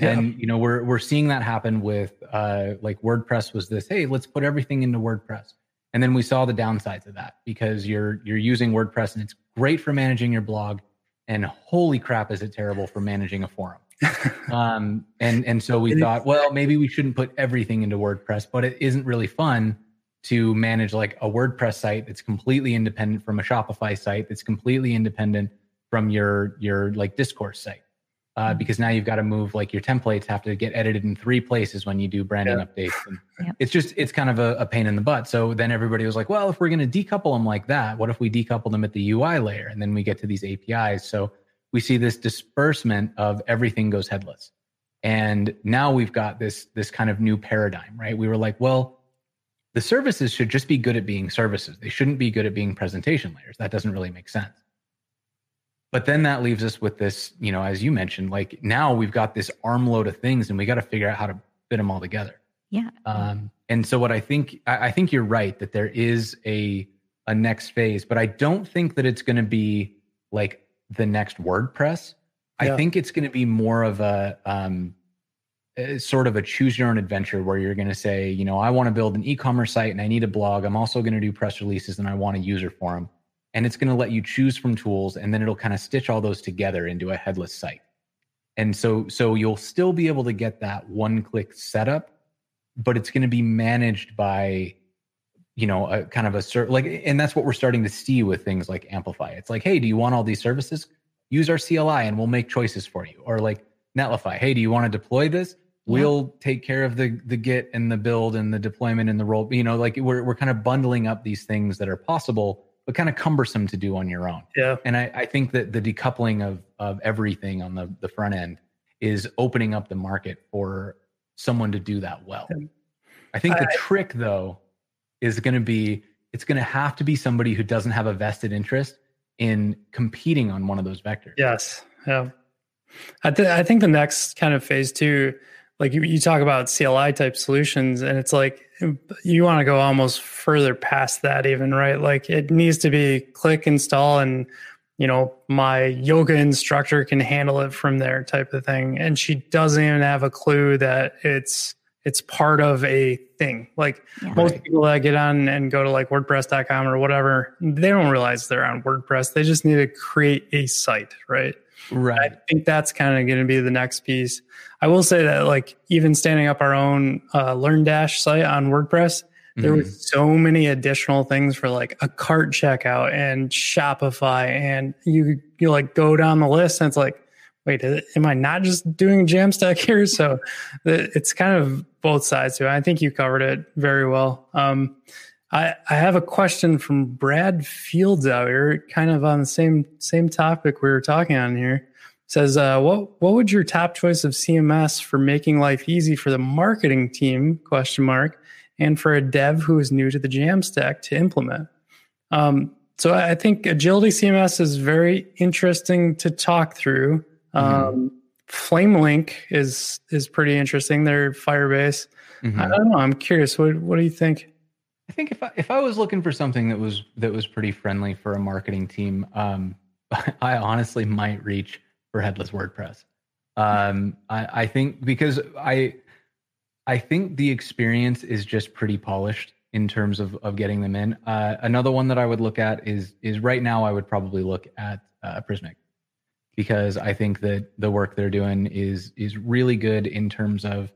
Yeah. And you know we're we're seeing that happen with uh, like WordPress was this hey let's put everything into WordPress and then we saw the downsides of that because you're you're using WordPress and it's great for managing your blog and holy crap is it terrible for managing a forum. um, and and so we thought well maybe we shouldn't put everything into WordPress but it isn't really fun to manage like a WordPress site that's completely independent from a Shopify site that's completely independent from your your like discourse site. Uh, mm-hmm. because now you've got to move like your templates have to get edited in three places when you do branding yeah. updates and yep. it's just it's kind of a, a, pain in the butt so then everybody was like well if we're going to decouple them like that what if we decouple them at the ui layer and then we get to these apis so we see this disbursement of everything goes headless and now we've got this this kind of new paradigm right we were like well the services should just be good at being services. They shouldn't be good at being presentation layers. That doesn't really make sense. But then that leaves us with this, you know, as you mentioned, like now we've got this armload of things and we got to figure out how to fit them all together. Yeah. Um, and so what I think, I, I think you're right that there is a, a next phase, but I don't think that it's going to be like the next WordPress. Yeah. I think it's going to be more of a, um, sort of a choose your own adventure where you're going to say, you know, I want to build an e-commerce site and I need a blog. I'm also going to do press releases and I want a user forum. And it's going to let you choose from tools and then it'll kind of stitch all those together into a headless site. And so so you'll still be able to get that one-click setup, but it's going to be managed by you know, a kind of a certain like and that's what we're starting to see with things like Amplify. It's like, "Hey, do you want all these services? Use our CLI and we'll make choices for you." Or like Netlify. Hey, do you want to deploy this? We'll yeah. take care of the the git and the build and the deployment and the role. You know, like we're we're kind of bundling up these things that are possible, but kind of cumbersome to do on your own. Yeah. And I, I think that the decoupling of of everything on the the front end is opening up the market for someone to do that well. I think the I, trick though is going to be it's going to have to be somebody who doesn't have a vested interest in competing on one of those vectors. Yes. Yeah. I, th- I think the next kind of phase two, like you, you talk about CLI type solutions, and it's like you want to go almost further past that, even right? Like it needs to be click install, and you know my yoga instructor can handle it from there, type of thing. And she doesn't even have a clue that it's it's part of a thing. Like Yeah. most Right. people that get on and go to like WordPress.com or whatever, they don't realize they're on WordPress. They just need to create a site, right? Right. I think that's kind of going to be the next piece. I will say that like even standing up our own uh, Learn Dash site on WordPress, there Mhm. was so many additional things for like a cart checkout and Shopify, and you you like go down the list and it's like, wait, am I not just doing Jamstack here? So it's kind of both sides to it. I think you covered it very well. Um, I, I have a question from Brad Fields out here, kind of on the same same topic we were talking on here. Says, uh, what what would your top choice of CMS for making life easy for the marketing team? Question mark, and for a dev who is new to the Jamstack to implement. Um, so I I think Agility CMS is very interesting to talk through. Um, FlameLink is is pretty interesting. They're Firebase. Mhm. I don't know. I'm curious. What what do you think? I think if I, if I was looking for something that was that was pretty friendly for a marketing team, um, I honestly might reach for headless WordPress. Um, I, I think because I I think the experience is just pretty polished in terms of of getting them in. Uh, another one that I would look at is is right now I would probably look at uh, Prismic because I think that the work they're doing is is really good in terms of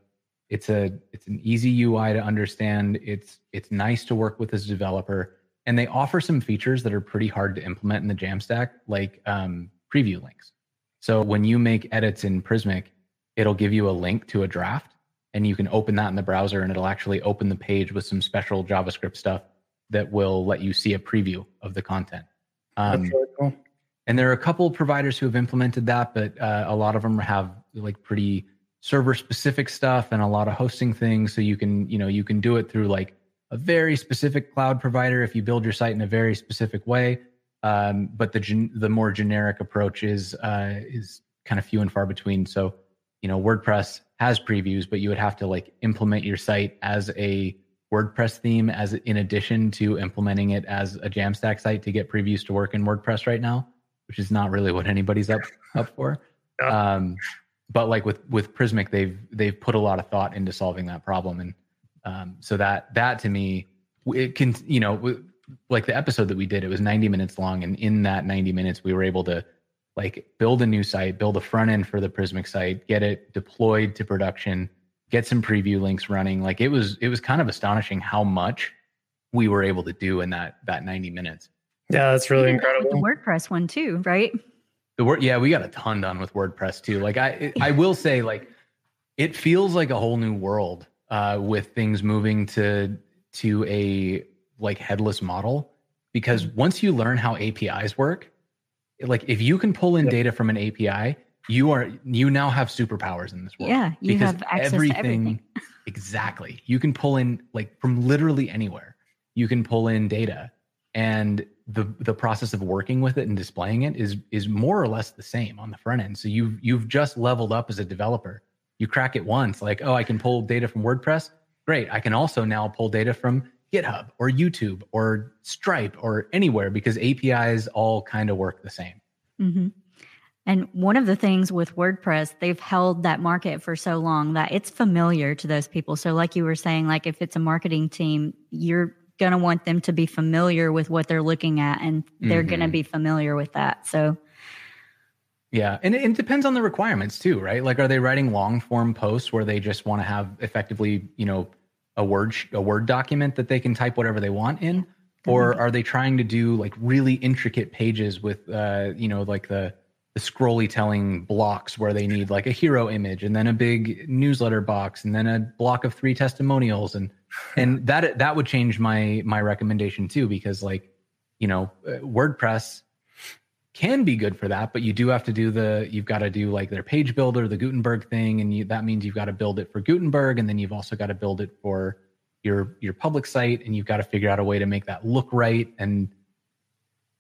it's a it's an easy UI to understand. It's it's nice to work with as a developer, and they offer some features that are pretty hard to implement in the Jamstack, like um, preview links. So when you make edits in Prismic, it'll give you a link to a draft, and you can open that in the browser, and it'll actually open the page with some special JavaScript stuff that will let you see a preview of the content. Um, That's really cool. And there are a couple of providers who have implemented that, but uh, a lot of them have like pretty server specific stuff and a lot of hosting things. So you can, you know, you can do it through like a very specific cloud provider if you build your site in a very specific way. Um, but the gen- the more generic approach is uh, is kind of few and far between. So, you know, WordPress has previews, but you would have to like implement your site as a WordPress theme as in addition to implementing it as a Jamstack site to get previews to work in WordPress right now, which is not really what anybody's up up for. Yeah. Um, but like with with Prismic, they've they've put a lot of thought into solving that problem, and um, so that that to me, it can you know like the episode that we did, it was 90 minutes long, and in that 90 minutes, we were able to like build a new site, build a front end for the Prismic site, get it deployed to production, get some preview links running. Like it was it was kind of astonishing how much we were able to do in that that 90 minutes. Yeah, that's really You did that with incredible. The WordPress one too, right? The word, yeah, we got a ton done with WordPress too. Like I, I will say, like it feels like a whole new world uh, with things moving to to a like headless model. Because once you learn how APIs work, like if you can pull in Yeah. data from an API, you are you now have superpowers in this world. Yeah, you because have access to everything. exactly you can pull in like from literally anywhere you can pull in data and the the process of working with it and displaying it is is more or less the same on the front end. So you've you've just leveled up as a developer. You crack it once like oh i can pull data from wordpress. Great. I can also now pull data from github or youtube or stripe or anywhere because apis all kind of work the same. Hmm And one of the things with WordPress, they've held that market for so long that it's familiar to those people. So, like you were saying, like if it's a marketing team, you're going to want them to be familiar with what they're looking at and they're going to be familiar with that. So, Yeah, and it, it depends on the requirements too, right? Like, are they writing long form posts where they just want to have effectively, you know, a word a word document that they can type whatever they want in, or are they trying to do like really intricate pages with, uh, you know, like the the scrolly telling blocks where they need like a hero image and then a big newsletter box and then a block of three testimonials and and that that would change my my recommendation too because like you know uh, WordPress can be good for that, but you do have to do the you've got to do like their page builder, the Gutenberg thing, and you, that means you've got to build it for Gutenberg, and then you've also got to build it for your your public site, and you've got to figure out a way to make that look right, and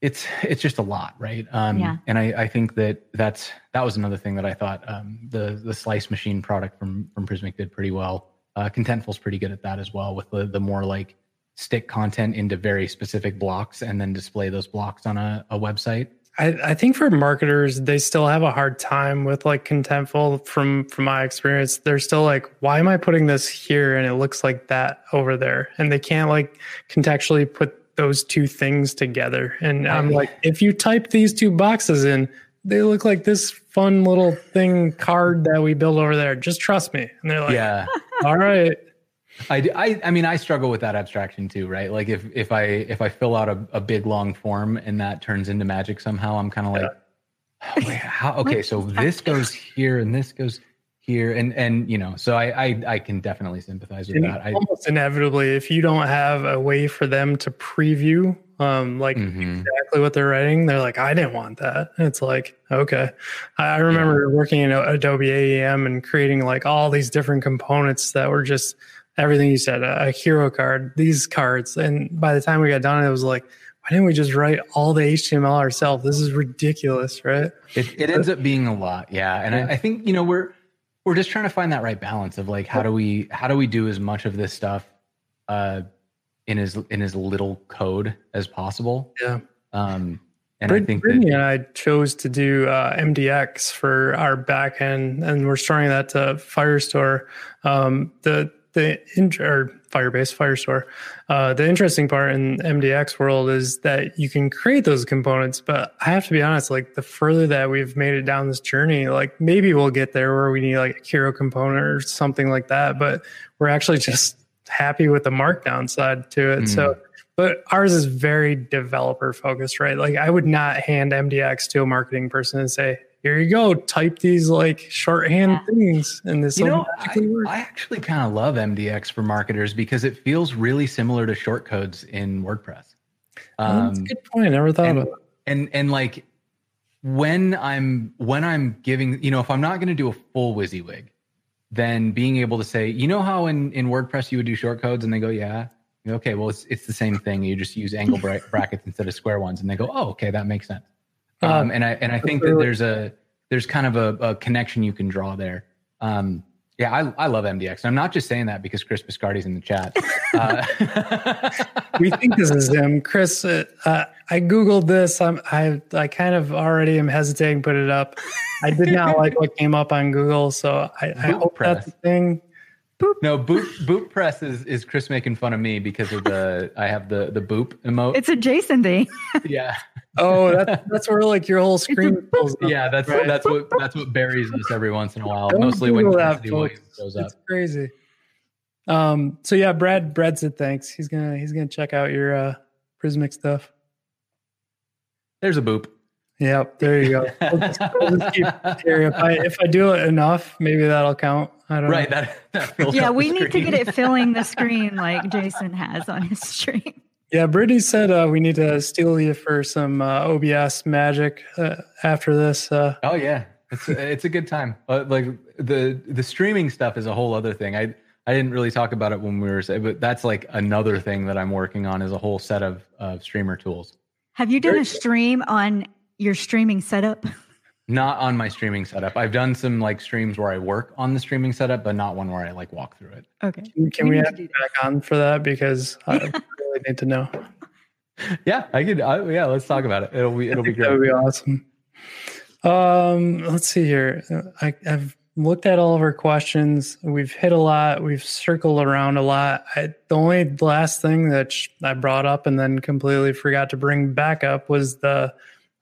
it's it's just a lot, right? Um, Yeah. And I, I think that that's that was another thing that I thought um, the the Slice Machine product from from Prismic did pretty well. Uh, Contentful's pretty good at that as well, with the the more like stick content into very specific blocks and then display those blocks on a, a website. I, I think for marketers, they still have a hard time with like contentful from from my experience. They're still like, why am I putting this here and it looks like that over there? And they can't like contextually put those two things together. And I'm like, if you type these two boxes in, they look like this fun little thing card that we built over there. Just trust me. And they're like, yeah. All right. I, I, I mean, I struggle with that abstraction too, right? Like if, if I, if I fill out a, a big long form and that turns into magic somehow, I'm kind of like, oh, wait, how, okay, so this goes here and this goes here. And, and, you know, so I, I, I can definitely sympathize with and that. Almost I, inevitably, if you don't have a way for them to preview, um, like mm-hmm. exactly what they're writing, they're like, I didn't want that. And it's like, okay. I remember yeah. working in Adobe AEM and creating like all these different components that were just, everything you said, a, a hero card, these cards. And by the time we got done, it was like, why didn't we just write all the HTML ourselves? This is ridiculous, right? It, it ends up being a lot, yeah. And yeah. I, I, think you know we're we're just trying to find that right balance of like how do we how do we do as much of this stuff uh, in as in as little code as possible? Yeah. Um, and Brit- I think Brittany that, and I chose to do uh, MDX for our backend, and we're storing that to Firestore. Um, the the int- or Firebase Firestore. Uh, the interesting part in MDX world is that you can create those components, but I have to be honest, like the further that we've made it down this journey, like maybe we'll get there where we need like a hero component or something like that, but we're actually just happy with the markdown side to it. Mm. So, but ours is very developer focused, right? Like I would not hand MDX to a marketing person and say, here you go, type these like shorthand yeah. things and this you know, I, I, actually kind of love MDX for marketers because it feels really similar to shortcodes in WordPress. Um, that's a good point. I never thought and, of it. And and like when I'm when I'm giving, you know, if I'm not going to do a full WYSIWYG, then being able to say, you know how in, in WordPress you would do shortcodes and they go, yeah. Okay, well, it's, it's the same thing. You just use angle brackets instead of square ones, and they go, "Oh, okay, that makes sense." Um, and I and I think that there's a there's kind of a, a connection you can draw there. Um, yeah, I, I love MDX. I'm not just saying that because Chris Biscardi's in the chat. Uh, we think this is him, Chris. Uh, uh, I googled this. I'm, I I kind of already am hesitating to put it up. I did not like what came up on Google, so I, I hope press. that's the thing. Boop. No, boop boop press is, is Chris making fun of me because of the I have the the boop emote. It's a Jason thing. yeah. Oh, that's that's where like your whole screen pulls up. Yeah, that's right? that's what that's what buries us every once in a while. Don't mostly when that, shows up. It's crazy. Um. So yeah, Brad. Brad said thanks. He's gonna he's gonna check out your uh, Prismic stuff. There's a boop. Yep. There you go. We'll just, we'll just keep If I if I do it enough, maybe that'll count. I don't right, know. That, that yeah, we need to get it filling the screen like Jason has on his stream. Yeah, Brittany said uh, we need to steal you for some uh, OBS magic uh, after this. Uh. oh yeah, it's it's a good time. Uh, like the the streaming stuff is a whole other thing. I I didn't really talk about it when we were, but that's like another thing that I'm working on is a whole set of of streamer tools. Have you done a stream on your streaming setup? Not on my streaming setup. I've done some like streams where I work on the streaming setup, but not one where I like walk through it. Okay. Can, can we, we have back on for that because I really need to know. Yeah, I could. I, yeah, let's talk about it. It'll be it'll be great. That would be awesome. Um, let's see here. I, I've looked at all of our questions. We've hit a lot. We've circled around a lot. I, the only last thing that I brought up and then completely forgot to bring back up was the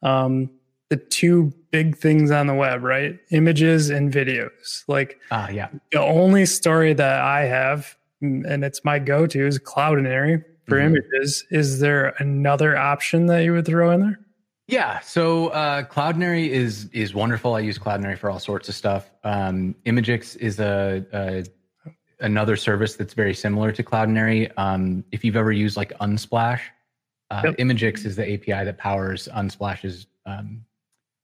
um, the two big things on the web, right? Images and videos. Like, ah, uh, yeah. The only story that I have, and it's my go-to, is Cloudinary for mm-hmm. images. Is there another option that you would throw in there? Yeah, so uh, Cloudinary is is wonderful. I use Cloudinary for all sorts of stuff. Um, Imgix is a, a another service that's very similar to Cloudinary. Um, if you've ever used like Unsplash, uh, yep. Imgix is the API that powers Unsplash's um,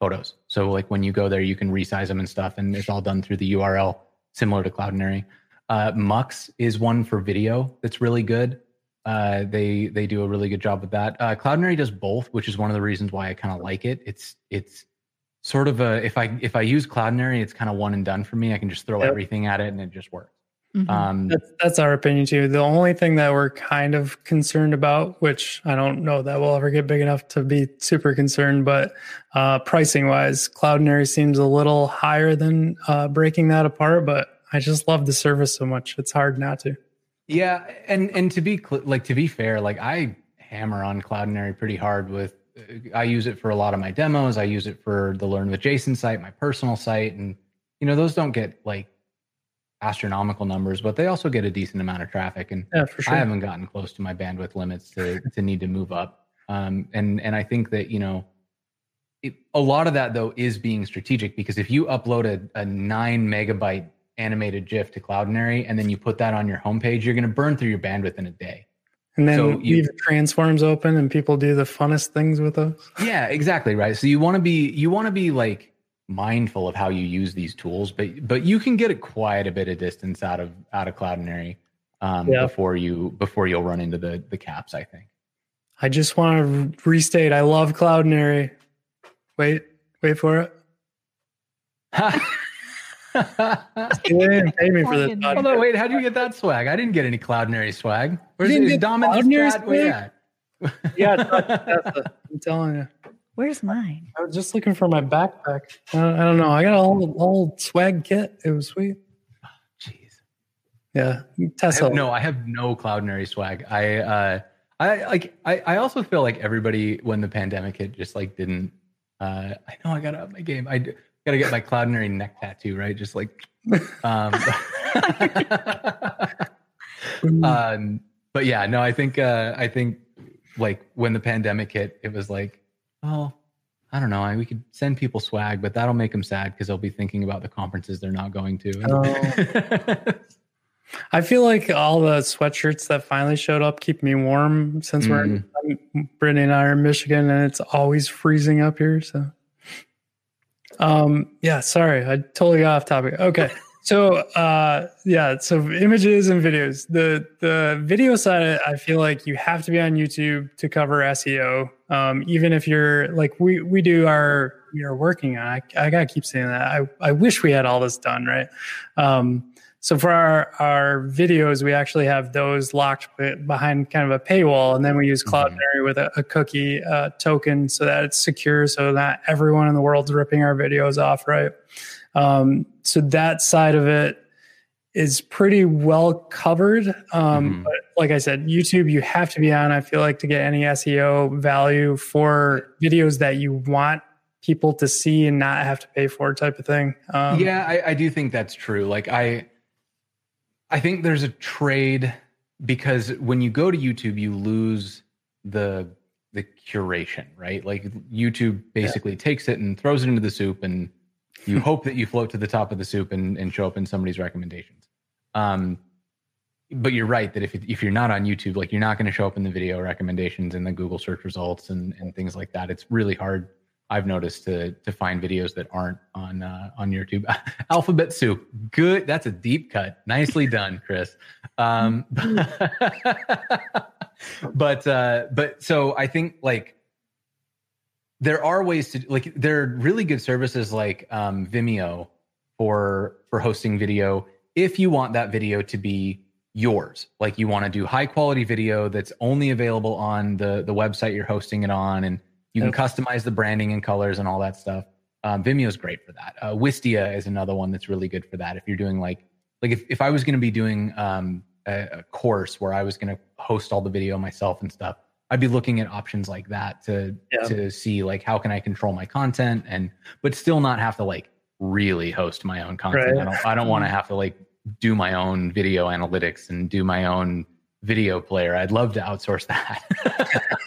photos. So like when you go there, you can resize them and stuff, and it's all done through the URL, similar to Cloudinary. Uh, Mux is one for video that's really good. Uh, they they do a really good job with that. Uh, Cloudinary does both, which is one of the reasons why I kind of like it. It's it's sort of a if I if I use Cloudinary, it's kind of one and done for me. I can just throw yep. everything at it and it just works. Mhm. Um, That's that's our opinion too. The only thing that we're kind of concerned about, which I don't know that we'll ever get big enough to be super concerned, but uh, pricing wise, Cloudinary seems a little higher than uh, breaking that apart. But I just love the service so much; it's hard not to. Yeah, and and to be cl- like to be fair, like I hammer on Cloudinary pretty hard with. I use it for a lot of my demos. I use it for the Learn with Jason site, my personal site, and you know those don't get like astronomical numbers, but they also get a decent amount of traffic. And Yeah, sure. I haven't gotten close to my bandwidth limits to to need to move up. Um, and and I think that you know, it, a lot of that though is being strategic because if you upload a, a nine megabyte animated GIF to Cloudinary and then you put that on your homepage, you're going to burn through your bandwidth in a day. and then so you- leave transforms open, and people do the funnest things with those. Yeah, exactly right. So you want to be you want to be like mindful of how you use these tools, but but you can get a quite a bit of distance out of out of Cloudinary um, Yeah. before you before you'll run into the the caps. I think. I just want to restate: I love Cloudinary. Wait, wait for it. They didn't pay me for this. Hold podcast. On, wait. How do you get that swag? I didn't get any Cloudinary swag. Where's didn't is get Dom in the Cloudinary chat? Where you swag? at? Yeah, it's not Tesla. I'm telling you. Where's mine? I was just looking for my backpack. I don't, I don't know. I got a whole, whole swag kit. It was sweet. Jeez. Yeah, I Tesla. have, no, I have no Cloudinary swag. I uh I like I, I also feel like everybody when the pandemic hit just like didn't uh I know I gotta up my game. I d- gotta get my Cloudinary neck tattoo, right? Just like um um but yeah, no, I think uh I think like when the pandemic hit, it was like, oh, I don't know. I, we could send people swag, but that'll make them sad because they'll be thinking about the conferences they're not going to. I feel like all the sweatshirts that finally showed up keep me warm since we're Mm. in, Brittany and I are in Michigan and it's always freezing up here. So, um, yeah, sorry, I totally got off topic. Okay. So, uh, yeah, so images and videos. The the video side, I feel like you have to be on YouTube to cover SEO. Um, even if you're like we we do our we are working on. I, I gotta keep saying that. I I wish we had all this done right. Um, so for our our videos, we actually have those locked behind kind of a paywall, and then we use Mhm. Cloudinary with a, a cookie uh, token so that it's secure, so that everyone in the world's ripping our videos off, right? Um, so that side of it is pretty well covered. Um, Mhm. But like I said, YouTube, you have to be on. I feel like to get any SEO value for videos that you want people to see and not have to pay for, type of thing. Um, yeah, I, I do think that's true. Like I, I think there's a trade because when you go to YouTube, you lose the the curation, right? Like YouTube basically takes it and throws it into the soup, and you hope that you float to the top of the soup and, and show up in somebody's recommendations. Um, but you're right that if if you're not on YouTube, like you're not going to show up in the video recommendations and the Google search results and and things like that. It's really hard. I've noticed to to find videos that aren't on uh, on YouTube. Alphabet soup, good. That's a deep cut. Nicely done, Chris. Um, but uh, but so I think like there are ways to like there are really good services like um, Vimeo for for hosting video if you want that video to be yours. Like you want to do high quality video that's only available on the the website you're hosting it on and you can Yep. customize the branding and colors and all that stuff. Um, Vimeo is great for that. Uh, Wistia is another one that's really good for that if you're doing like like if, if I was going to be doing um, a, a course where I was going to host all the video myself and stuff I'd be looking at options like that to Yeah. to see like how can I control my content and but still not have to like really host my own content. Right. I don't I don't want to have to like do my own video analytics and do my own video player. I'd love to outsource that.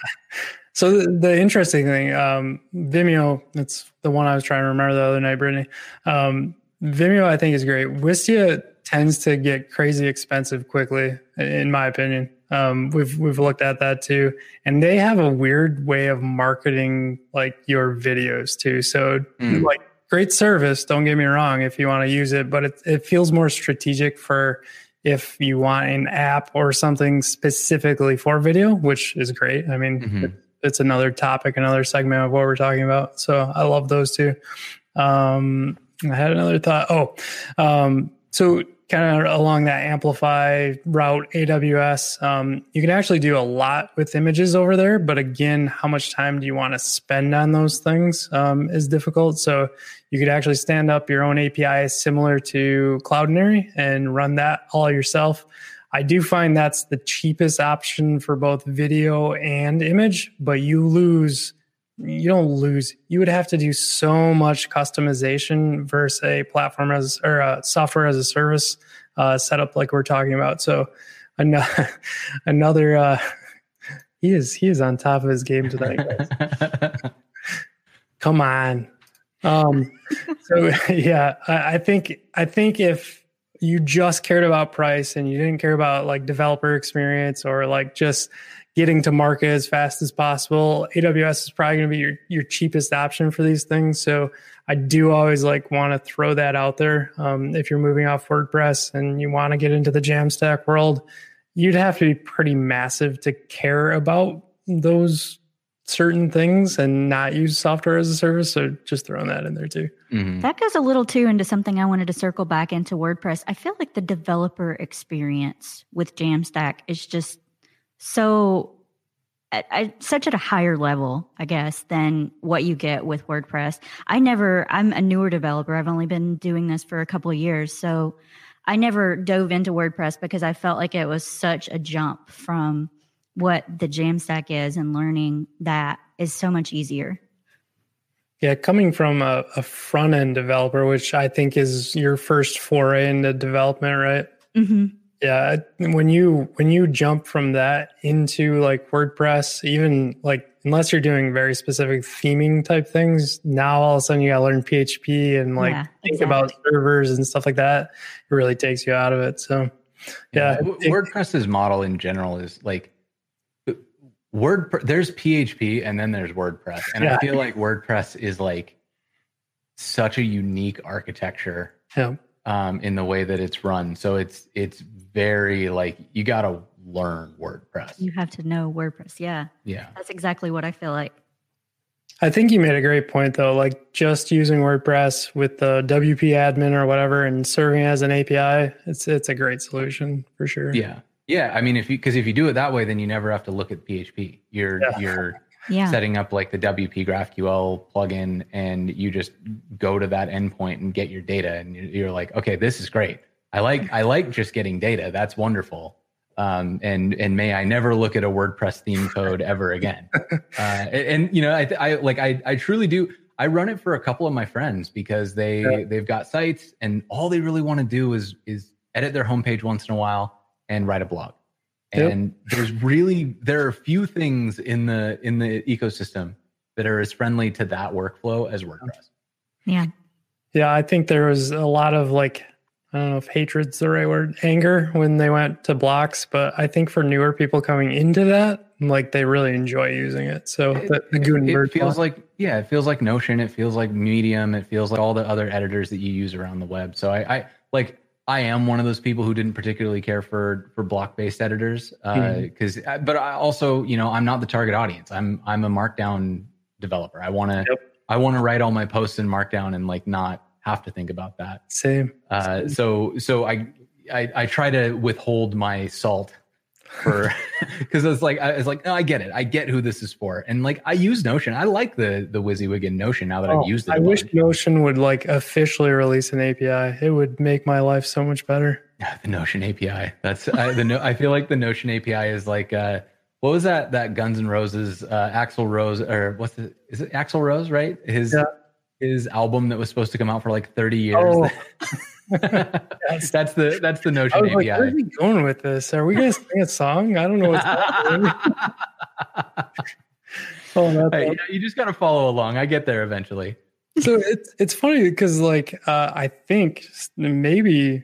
So the, the interesting thing, um, Vimeo, that's the one I was trying to remember the other night, Brittany. Um, Vimeo, I think is great. Wistia tends to get crazy expensive quickly, in my opinion. Um, we've we've looked at that too, and they have a weird way of marketing like your videos too. So Mm. like great service, don't get me wrong, if you want to use it, but it it feels more strategic for if you want an app or something specifically for video, which is great. I mean, Mhm. it's another topic, another segment of what we're talking about. So I love those two. Um, I had another thought. Oh, um, so kind of along that amplify route aws um, you can actually do a lot with images over there but again how much time do you want to spend on those things um, is difficult. So you could actually stand up your own api similar to cloudinary and run that all yourself. I do find that's the cheapest option for both video and image but you lose you don't lose. You would have to do so much customization versus a platform as or a software as a service uh, setup like we're talking about. So another another uh, he is he is on top of his game tonight. Come on. Um, so yeah, I, I think I think if you just cared about price and you didn't care about like developer experience or like just getting to market as fast as possible. AWS is probably going to be your, your cheapest option for these things. So I do always like want to throw that out there. Um, if you're moving off WordPress and you want to get into the Jamstack world, you'd have to be pretty massive to care about those certain things and not use software as a service. So just throwing that in there too. Mm-hmm. That goes a little too into something I wanted to circle back into WordPress. I feel like the developer experience with Jamstack is just so at, at, such at a higher level, I guess, than what you get with WordPress. I never, I'm a newer developer. I've only been doing this for a couple of years. So I never dove into WordPress because I felt like it was such a jump from what the Jamstack is and learning that is so much easier. Yeah, coming from a, a front end developer, which I think is your first foray into development, right? Mm-hmm. Yeah, when you when you jump from that into like WordPress, even like unless you're doing very specific theming type things, now all of a sudden you got to learn PHP and like yeah, think exactly. about servers and stuff like that. It really takes you out of it. So, yeah, yeah WordPress's model in general is like Word. There's PHP and then there's WordPress, and yeah. I feel like WordPress is like such a unique architecture. Yeah um, in the way that it's run. So it's it's very like you got to learn WordPress. You have to know WordPress. Yeah. Yeah. That's exactly what I feel like. I think you made a great point though. Like just using WordPress with the WP admin or whatever and serving as an API, it's it's a great solution for sure. Yeah. Yeah. I mean, if you because if you do it that way, then you never have to look at PHP. You're yeah. you're yeah. setting up like the WP GraphQL plugin and you just go to that endpoint and get your data and you're like, okay, this is great. I like I like just getting data. That's wonderful. Um, and and may I never look at a WordPress theme code ever again. Uh, and, and, you know, I, I like I I truly do. I run it for a couple of my friends because they yeah. they've got sites and all they really want to do is is edit their homepage once in a while and write a blog. And yep. there's really there are a few things in the in the ecosystem that are as friendly to that workflow as WordPress. Yeah. Yeah, I think there was a lot of like I don't know if hatred's the right word, anger when they went to blocks, but I think for newer people coming into that, like they really enjoy using it. So it, the, the Gutenberg it feels block. like yeah, it feels like Notion, it feels like Medium, it feels like all the other editors that you use around the web. So I, I like I am one of those people who didn't particularly care for for block based editors because, uh, mm-hmm. but I also, you know, I'm not the target audience. I'm I'm a Markdown developer. I want to yep. I want to write all my posts in Markdown and like not have to think about that. Same. Uh, so so I, I I try to withhold my salt for because it's like I was like, no, I get it. I get who this is for. And like I use Notion. I like the the WYSIWYG in Notion now that oh, I've used it. I wish Notion would like officially release an API. It would make my life so much better. Yeah, the Notion API. That's I, the no, I feel like the Notion API is like uh what was that that Guns N' Roses uh Axl Rose or what's the is it Axl Rose, right? His yeah. His album that was supposed to come out for like 30 years. Oh. that's, that's the that's the notion. I was like, where are we going with this? Are we going to sing a song? I don't know what's happening. oh, hey, you, know, you just got to follow along. I get there eventually. So it's it's funny because like uh, I think maybe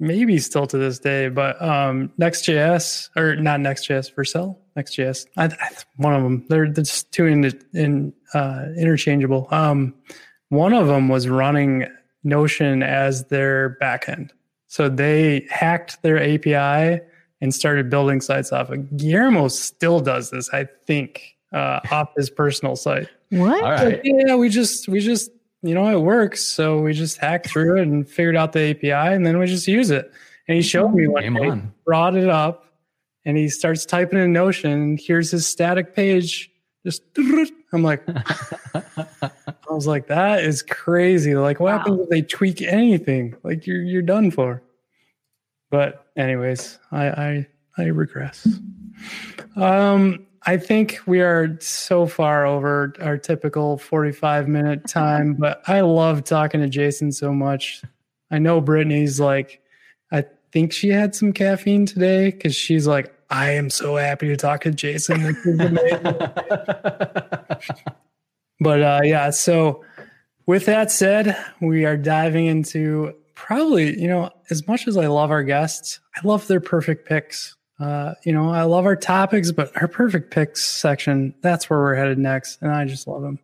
maybe still to this day, but um, Next.js or not Next.js, Vercel, Next.js, I, I, one of them. They're, they're just two in, in uh, interchangeable. Um, one of them was running Notion as their backend. So they hacked their API and started building sites off of. Guillermo still does this, I think, uh, off his personal site. What? Right. Yeah, we just we just you know, it works. So we just hacked through it and figured out the API and then we just use it. And he showed me one Game day, on. brought it up, and he starts typing in Notion. And here's his static page. Just I'm like, I was like, that is crazy. Like, what Wow. happens if they tweak anything? Like you're you're done for. But anyways, I I I regress. Um, I think we are so far over our typical 45 minute time, but I love talking to Jason so much. I know Brittany's like, I think she had some caffeine today because she's like, I am so happy to talk to Jason. This is amazing." But uh, yeah, so with that said, we are diving into probably, you know, as much as I love our guests, I love their perfect picks. Uh, you know, I love our topics, but our perfect picks section, that's where we're headed next. And I just love them.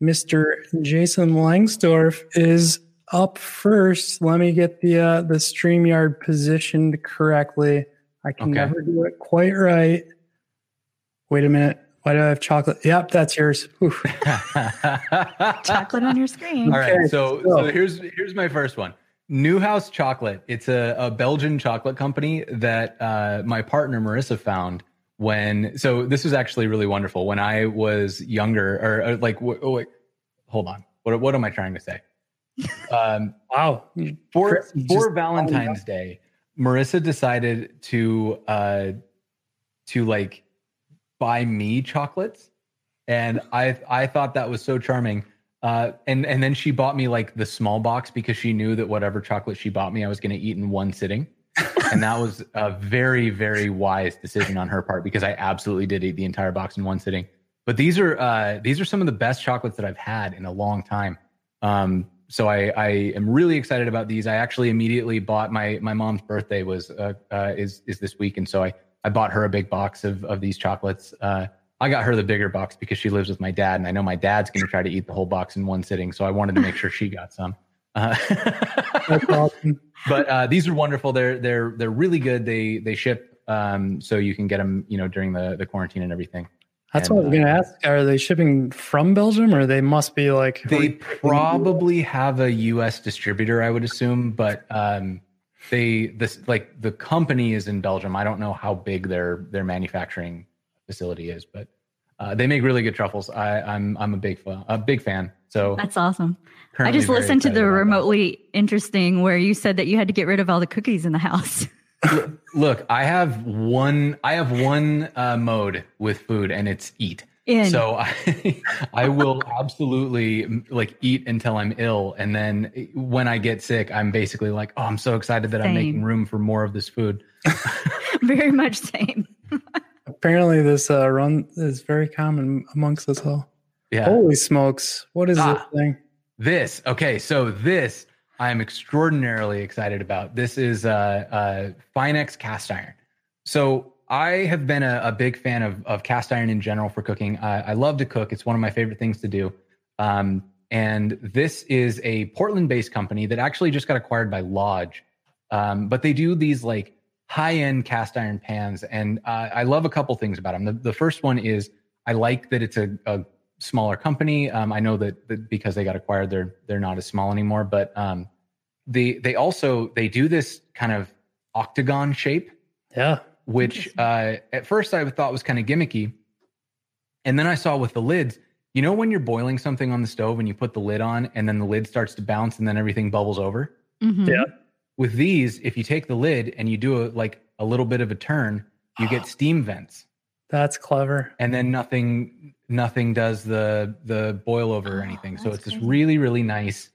Mr. Jason Lengstorf is up first. Let me get the uh, the StreamYard positioned correctly. I can Okay. never do it quite right. Wait a minute. Why do I have chocolate? Yep, that's yours. Chocolate on your screen. All right, Okay, so so- so here's here's my first one. Neuhaus Chocolate. It's a, a Belgian chocolate company that uh, my partner Marissa found when. So this was actually really wonderful. When I was younger, or, or like, w- oh, wait, hold on. What what am I trying to say? Um, Wow. For Chris, for just- Valentine's Day, Marissa decided to uh to like buy me chocolates, and I I thought that was so charming. Uh, and and then she bought me like the small box because she knew that whatever chocolate she bought me, I was going to eat in one sitting, and that was a very very wise decision on her part because I absolutely did eat the entire box in one sitting. But these are uh, these are some of the best chocolates that I've had in a long time. Um, so I, I am really excited about these. I actually immediately bought my my mom's birthday was uh, uh, is is this week, and so I I bought her a big box of of these chocolates. Uh, I got her the bigger box because she lives with my dad, and I know my dad's going to try to eat the whole box in one sitting. So I wanted to make sure she got some. Uh, awesome. but uh, these are wonderful. They're they're they're really good. They they ship um, so you can get them you know during the the quarantine and everything. That's And, what I was going to uh, ask. Are they shipping from Belgium or they must be like. They probably have a U.S. distributor, I would assume, but um, they this like the company is in Belgium. I don't know how big their their manufacturing facility is, but uh, they make really good truffles. I, I'm I'm a big fan, a big fan. So That's awesome. I just listened to the about that. remotely interesting where you said that you had to get rid of all the cookies in the house. Look, I have one. I have one uh, mode with food, and it's eat. In. So I, I will absolutely like eat until I'm ill, and then when I get sick, I'm basically like, oh, I'm so excited that I'm making room for more of this food. Very much same. Apparently, this uh, run is very common amongst us all. Yeah. Holy smokes. What is Ah. this thing? This okay, so this I am extraordinarily excited about. This is uh, uh, Finex cast iron. So I have been a, a big fan of, of cast iron in general for cooking. I, I love to cook; it's one of my favorite things to do. Um, and this is a Portland-based company that actually just got acquired by Lodge, um, but they do these like high-end cast iron pans, and uh, I love a couple things about them. The, the first one is I like that it's a, a smaller company. Um, I know that, that because they got acquired, they're they're not as small anymore. But um, they they also they do this kind of octagon shape, Yeah. Which uh, at first I thought was kind of gimmicky, and then I saw with the lids. You know when you're boiling something on the stove and you put the lid on, and then the lid starts to bounce, and then everything bubbles over. Mhm. Yeah. With these, if you take the lid and you do a, like a little bit of a turn, you get steam vents That's clever. and then nothing nothing does the the boil over or Oh, anything. So that's it's this really really nice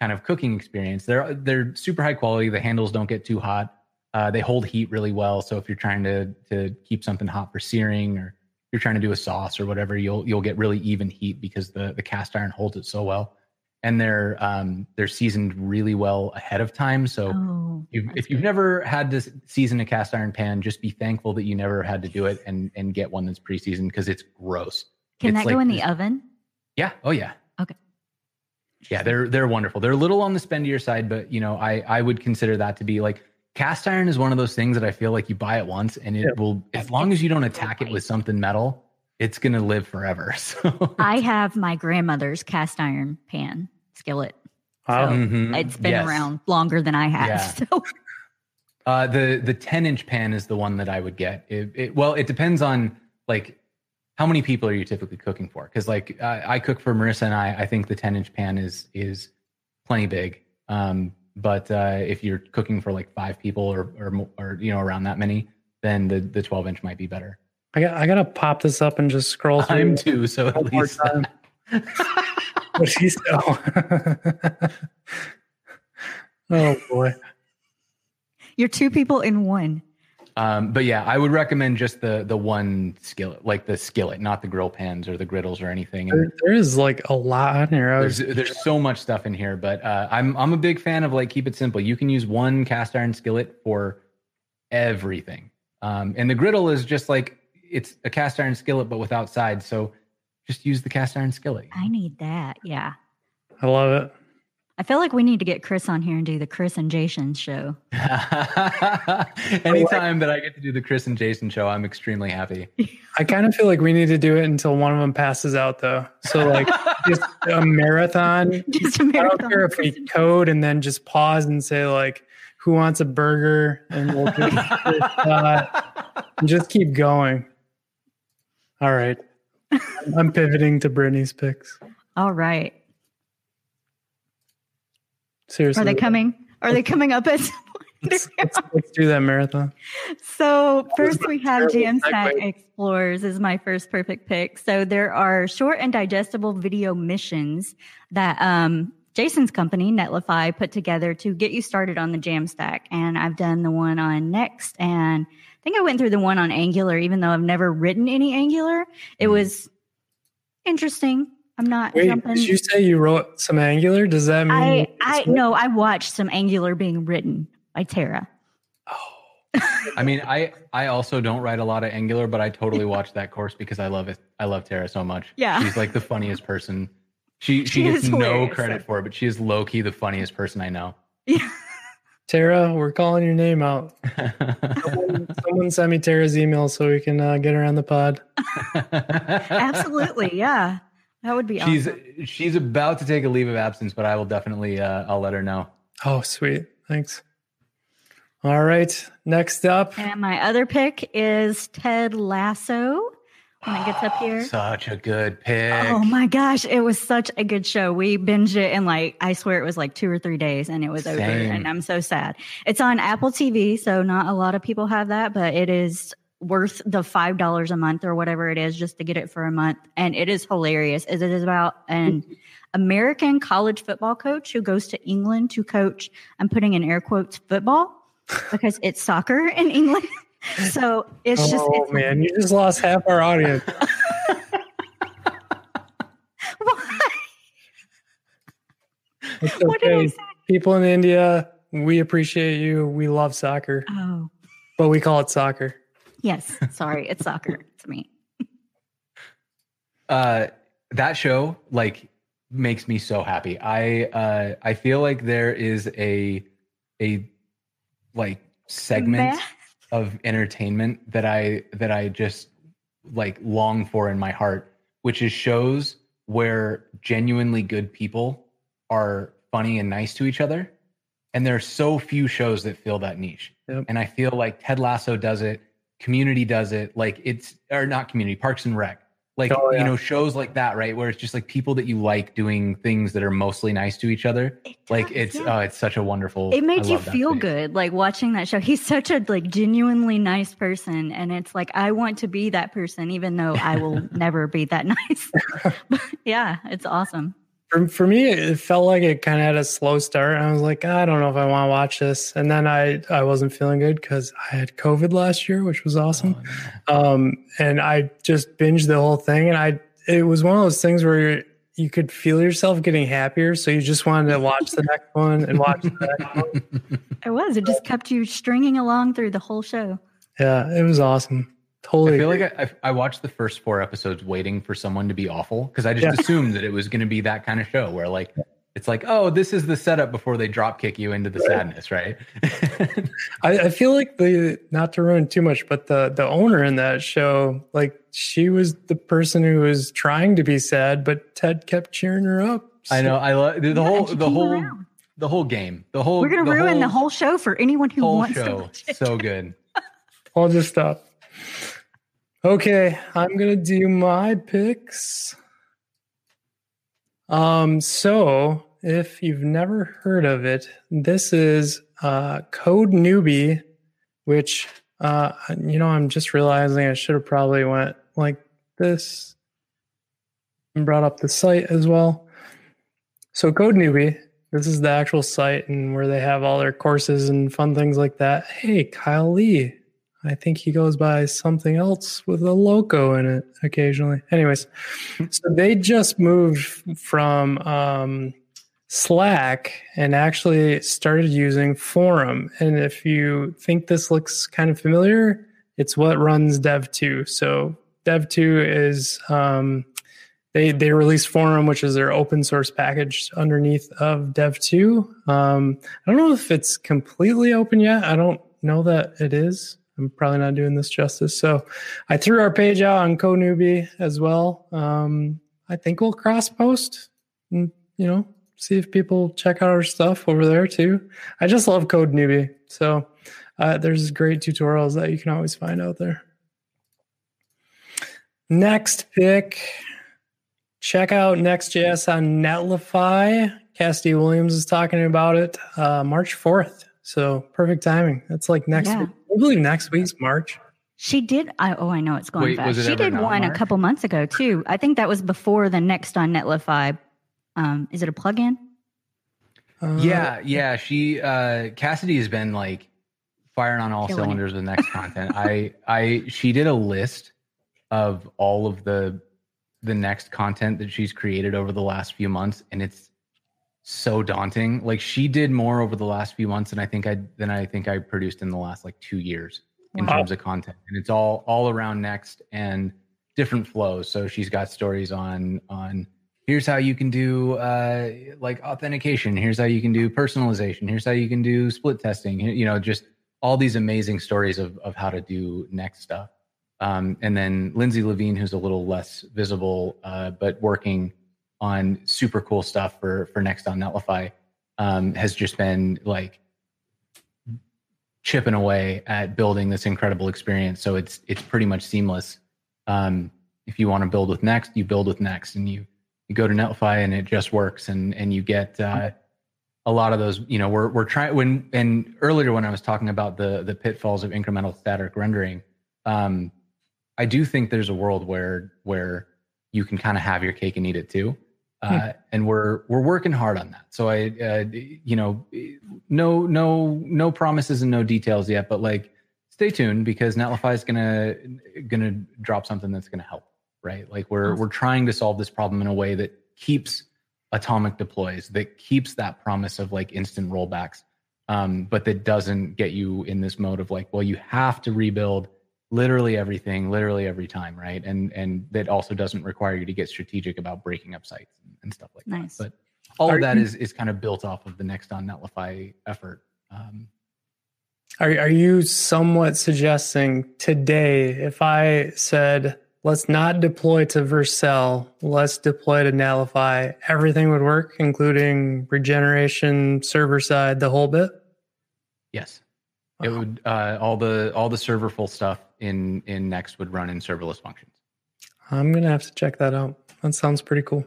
kind of cooking experience. They're they're super high quality. The handles don't get too hot. Uh, they hold heat really well. So if you're trying to to keep something hot for searing or you're trying to do a sauce or whatever, you'll you'll get really even heat because the the cast iron holds it so well. And they're um they're seasoned really well ahead of time. So Oh, if, that's if you've good. never had to season a cast iron pan, just be thankful that you never had to do it and and get one that's pre-seasoned because it's gross. can it's that go in the oven? Yeah. Oh yeah. Okay. Yeah, they're they're wonderful. They're a little on the spendier side, but you know, I I would consider that to be like cast iron is one of those things that I feel like you buy it once and it Yeah. will as long as you don't attack it with something metal, it's gonna live forever. So I have my grandmother's cast iron pan skillet. Wow. So- Mhm. It's been Yes. around longer than I have. Yeah. So Uh, the the 10 inch pan is the one that I would get. It, it, well, it depends on like how many people are you typically cooking for? Because like I, I cook for Marissa and I. I think the 10 inch pan is is plenty big. Um, but uh, if you're cooking for like five people or or or you know around that many, then the the 12 inch might be better. I got I gotta pop this up and just scroll through. I'm too, so at least time. What he said. oh boy. you're two people in one. Um, but yeah, I would recommend just the the one skillet, like the skillet, not the grill pans or the griddles or anything. There, there is like a lot on here. There's there's so much stuff in here, but uh, I'm I'm a big fan of like keep it simple. You can use one cast iron skillet for everything, um, and the griddle is just like it's a cast iron skillet but without sides. So just use the cast iron skillet. I need that. Yeah. I love it. I feel like we need to get Chris on here and do the Chris and Jason show. Anytime that I get to do the Chris and Jason show, I'm extremely happy. I kind of feel like we need to do it until one of them passes out, though. So like just a marathon. Just a I don't marathon. care if we code and then just pause and say like, "Who wants a burger?" and we'll do uh, and just keep going. All right, I'm pivoting to Brittany's picks. All right. Seriously, Are they coming? Are they coming up at Let's, let's, let's do that marathon. So first we have terrible Jamstack. Explorers is my first perfect pick. So there are short and digestible video missions that um, Jason's company Netlify put together to get you started on the Jamstack. And I've done the one on Next, and I think I went through the one on Angular, even though I've never written any Angular. It Mhm. was interesting. I'm not Wait, jumping. did you say you wrote some Angular? Does that mean I I no, I watched some Angular being written by Tara. Oh, I mean, I I also don't write a lot of Angular, but I totally watched that course because I love it. I love Tara so much. Yeah. she's like the funniest person. She she, She gets no credit for it, but she is low key the funniest person I know. Yeah. Tara? We're calling your name out. Someone, someone send me Tara's email so we can uh, get her on the pod. Absolutely, yeah. That would be she's awesome. she's about to take a leave of absence, but I will definitely uh, I'll let her know. Oh, sweet. Thanks. All right. Next up. And my other pick is Ted Lasso. When it gets up here. Such a good pick. Oh my gosh, it was such a good show. We binged it in like I swear it was like two or three days and it was over. And I'm so sad. It's on Apple TV, so not a lot of people have that, but it is worth the five dollars a month or whatever it is just to get it for a month. And it is hilarious. It is about an American college football coach who goes to England to coach, I'm putting in air quotes football because it's soccer in England. So it's just oh man, you just lost half our audience. Why? It's What did I say? People in India, we appreciate you. We love soccer, Oh, but we call it soccer. Yes. Sorry, it's soccer to me. uh that show like makes me so happy i uh i feel like there is a a like segment Meh. of entertainment that i that i just like long for in my heart which is shows where genuinely good people are funny and nice to each other and there are so few shows that fill that niche Yep. and i feel like ted lasso does it community does it like it's or not community parks and rec like Oh, yeah. you know shows like that right where it's just like people that you like doing things that are mostly nice to each other It like it's yeah. oh it's such a wonderful it made you feel space. good like watching that show he's such a like genuinely nice person and it's like i want to be that person even though i will never be that nice but yeah it's awesome For, for me, it felt like it kind of had a slow start. I was like, I don't know if I want to watch this. And then I, I wasn't feeling good because I had COVID last year, which was awesome. Oh, Um, and I just binged the whole thing. And I, it was one of those things where you're, you could feel yourself getting happier. So you just wanted to watch the next one and watch the next one. it was it just kept you stringing along through the whole show Yeah, it was awesome. Totally. I feel agree. like I, I watched the first four episodes waiting for someone to be awful because I just Yeah. assumed that it was going to be that kind of show where like it's like oh this is the setup before they drop kick you into the sadness right I, I feel like the not to ruin too much, but the the owner in that show, like she was the person who was trying to be sad, but Ted kept cheering her up. I know. I love the, the Yeah, whole the whole around. the whole game. The whole We're gonna the ruin the whole show for anyone who whole wants to watch it. So good. I'll just stop. Okay, I'm gonna do my picks. Um, so if you've never heard of it, this is uh, Code Newbie, which uh, you know I'm just realizing I should have probably went like this and brought up the site as well. So Code Newbie, this is the actual site and where they have all their courses and fun things like that. Hey, Kyle Lee. I think he goes by something else with a loco in it occasionally. Anyways, so they just moved from um, Slack and actually started using Forem. And if you think this looks kind of familiar, it's what runs dev.to. So dev.to is um, they they released Forem, which is their open source package underneath of dev.to. Um, I don't know if it's completely open yet. I don't know that it is. I'm probably not doing this justice. So I threw our page out on Code Newbie as well. Um, I think we'll cross post and, you know, see if people check out our stuff over there too. I just love Code Newbie. So uh, there's great tutorials that you can always find out there. Next pick, check out Next.js on Netlify. Cassidy Williams is talking about it uh, March 4th. So perfect timing. That's like next Yeah. week. I believe next week's March. She did. I, oh, I know it's going Wait, fast. it She did not one a couple months ago too. I think that was before the next on Netlify. Um, is it a plugin? Uh, yeah, yeah. She uh Cassidy has been like firing on all Killing it. cylinders with next content. I I she did a list of all of the the next content that she's created over the last few months and it's so daunting. Like she did more over the last few months than I think I than I think I produced in the last like 2 years in Wow. terms of content. And it's all all around next and different flows. So she's got stories on on here's how you can do uh, like authentication. Here's how you can do personalization. Here's how you can do split testing. You know, just all these amazing stories of of how to do next stuff. Um, and then Lindsay Levine, who's a little less visible, uh, but working on super cool stuff for for next on Netlify, um, has just been like chipping away at building this incredible experience. So it's it's pretty much seamless. Um, if you want to build with Next, you build with Next, and you you go to Netlify and it just works, and and you get uh, a lot of those. You know, we're we're trying when and earlier when I was talking about the the pitfalls of incremental static rendering, um, I do think there's a world where where you can kind of have your cake and eat it too. Uh, and we're we're working hard on that. So I, uh, you know, no no no promises and no details yet, but like stay tuned because Netlify is gonna gonna drop something that's gonna help, right? Like we're Awesome. we're trying to solve this problem in a way that keeps atomic deploys, that keeps that promise of like instant rollbacks, um, but that doesn't get you in this mode of like, well, you have to rebuild literally everything, literally every time, right? And and that also doesn't require you to get strategic about breaking up sites and stuff like Nice. that. But all Are of that you- is is kind of built off of the next on Netlify effort. Um, Are are you somewhat suggesting today if I said let's not deploy to Vercel, let's deploy to Netlify, everything would work, including regeneration, server side, the whole bit? yes, it would uh, all the all the serverful stuff in in Next would run in serverless functions. I'm gonna have to check that out. That sounds pretty cool.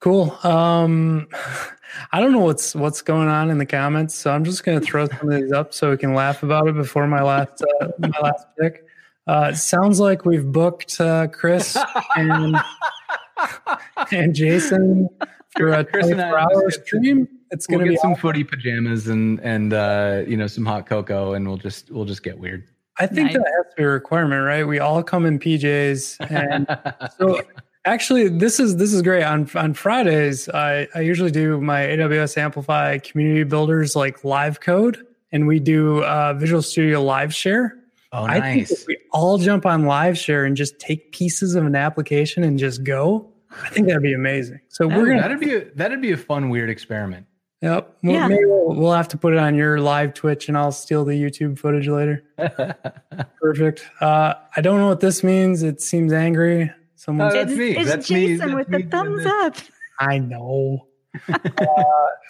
Cool. Um, I don't know what's what's going on in the comments, so I'm just gonna throw some of these up so we can laugh about it before my last uh, my last pick. Uh, sounds like we've booked uh, Chris and and Jason for a Chris and I 24 hour stream. It's We'll gonna get be. some footy pajamas and and uh, you know some hot cocoa, and we'll just we'll just get weird. I think Nice. that has to be a requirement, right? We all come in PJs and So actually, this is this is great. On on Fridays, I, I usually do my AWS Amplify community builders like live code, and we do uh, Visual Studio Live Share. oh, I think nice. if we all jump on Live Share and just take pieces of an application and just go, I think that'd be amazing. So That- we're gonna, that'd be a, that'd be a fun weird experiment. Yep, we'll, Yeah. maybe we'll, we'll have to put it on your live Twitch, and I'll steal the YouTube footage later. Perfect. Uh, I don't know what this means. It seems angry. Someone's Uh, That's it's me. it's That's me. Jason That's with me the doing thumbs up. I know. uh,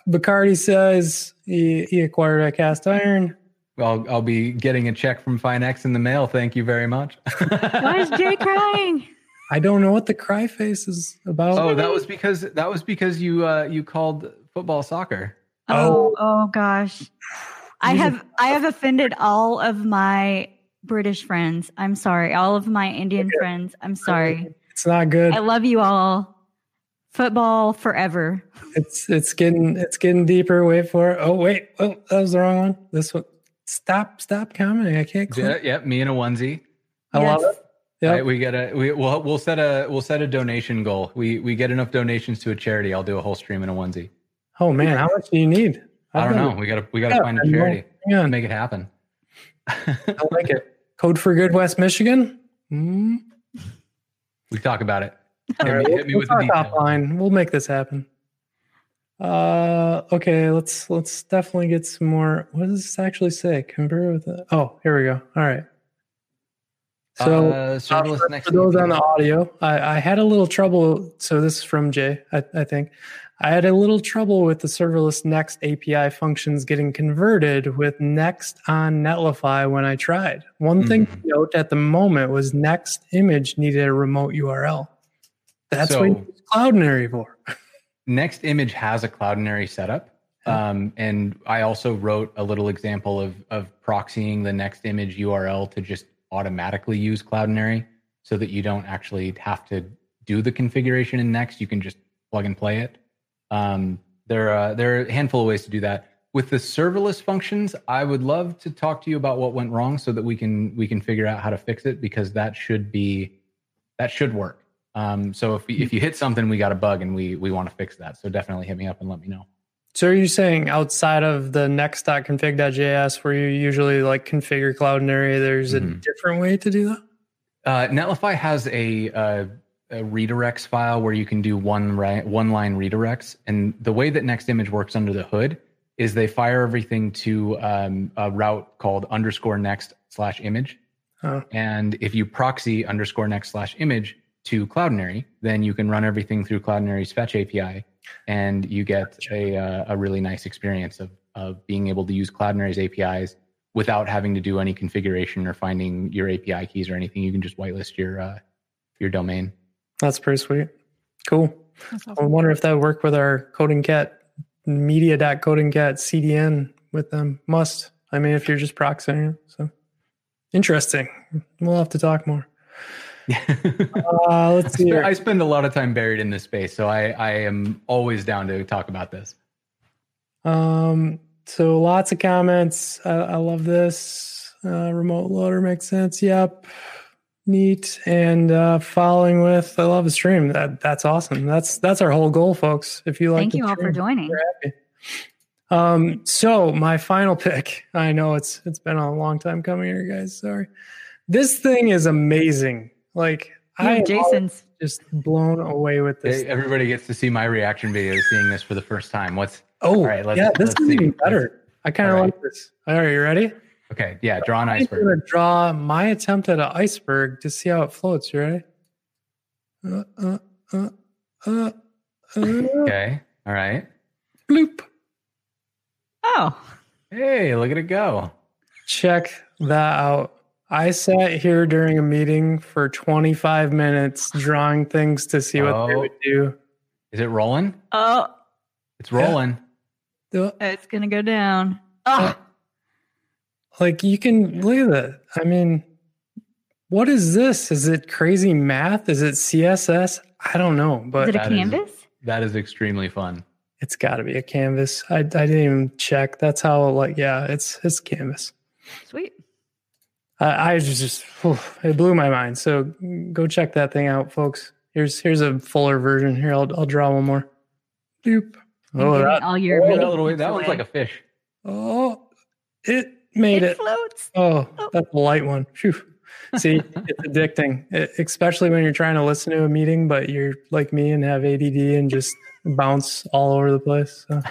Bacardi says he, he acquired a cast iron. I'll, I'll be getting a check from Finex in the mail. Thank you very much. Why is Jay crying? I don't know what the cry face is about. oh, that was because that was because you uh, you called football soccer. Oh, oh, oh gosh. I have I have offended all of my British friends. I'm sorry. All of my Indian friends. I'm sorry. It's not good. I love you all. Football forever. It's it's getting it's getting deeper. Wait for it. Oh wait. Oh, that was the wrong one. This one. Stop stop commenting. I can't Yeah, click. yep. Me in a onesie. I love it. All Yep. right, we get a we we'll, we'll set a we'll set a donation goal. We we get enough donations to a charity. I'll do a whole stream in a onesie. Oh man, how much do you need? I I've don't know. We gotta we gotta Yeah, find I a charity. On. Make it happen. I like it. Code for Good West Michigan. Mm. we talk about it. Hit me, we'll, hit me we'll with the offline. We'll make this happen. Uh, okay. Let's let's definitely get some more. What does this actually say? Convert with the. Oh, here we go. All right. So uh, uh, serverless for, for those on the audio, I, I had a little trouble. So this is from Jay, I, I think. I had a little trouble with the serverless Next API functions getting converted with Next on Netlify when I tried. One thing to Mm-hmm. note at the moment was Next image needed a remote URL. That's what you So- use Cloudinary for. Next Image has a Cloudinary setup. Um, and I also wrote a little example of, of proxying the Next Image URL to just automatically use Cloudinary so that you don't actually have to do the configuration in Next. You can just plug and play it. Um, there, are, there are a handful of ways to do that. With the serverless functions, I would love to talk to you about what went wrong so that we can we can figure out how to fix it because that should be that should work. Um, so if we, if you hit something, we got a bug and we we want to fix that. So definitely hit me up and let me know. So are you saying outside of the next.config.js where you usually like configure Cloudinary, there's a Mhm. different way to do that? Uh, Netlify has a, uh, a redirects file where you can do one ri- one line redirects, and the way that Next Image works under the hood is they fire everything to um, a route called underscore next slash image, Oh. and if you proxy underscore next slash image to Cloudinary, then you can run everything through Cloudinary's fetch API, and you get a uh, a really nice experience of of being able to use Cloudinary's APIs without having to do any configuration or finding your API keys or anything. You can just whitelist your uh, your domain. That's pretty sweet. Cool. I wonder if that would work with our coding cat Media dot Coding media.codingcat CDN with them. Must. I mean, if you're just proxying. it, So interesting. We'll have to talk more. Uh, let's see. here. I spend a lot of time buried in this space, so I, I am always down to talk about this. Um, so lots of comments. I, I love this. Uh, remote loader makes sense. Yep. Neat. And uh, following with, I love the stream. That that's awesome. That's that's our whole goal, folks. If you like, Thank the you all for joining. Um, so my final pick. I know it's it's been a long time coming here, guys. Sorry. This thing is amazing. Like I Jason's just blown away with this. Hey, everybody gets to see my reaction video seeing this for the first time. What's oh, right, let's- yeah, this let's is see. even better. I kind of All right. like this. All right, you ready? Okay? Yeah, draw an iceberg. I'm iceberg. going to draw my attempt at an iceberg to see how it floats. You ready? Uh, uh, uh, uh, uh, Okay, all right. bloop. Oh, Hey, look at it go. Check that out. I sat here during a meeting for 25 minutes drawing things to see what they Oh. would do. Is it rolling? oh, It's rolling. Uh, it's gonna go down. Oh, Like you can look at that. I mean, what is this? Is it crazy math? Is it CSS? I don't know, but is it a that is- canvas? That is extremely fun. it's got to be a canvas. I, I didn't even check. That's how like yeah, it's it's canvas. Sweet. I, I just whew, it blew my mind. So go check that thing out, folks. Here's here's a fuller version. Here, I'll I'll draw one more. Boop. And Oh, that, all your Oh, that little that one's like a fish. oh, it made it it. floats. Oh, that's a light one. Phew. See, it's addicting, e- especially when you're trying to listen to a meeting, but you're like me and have ADD and just bounce all over the place. So.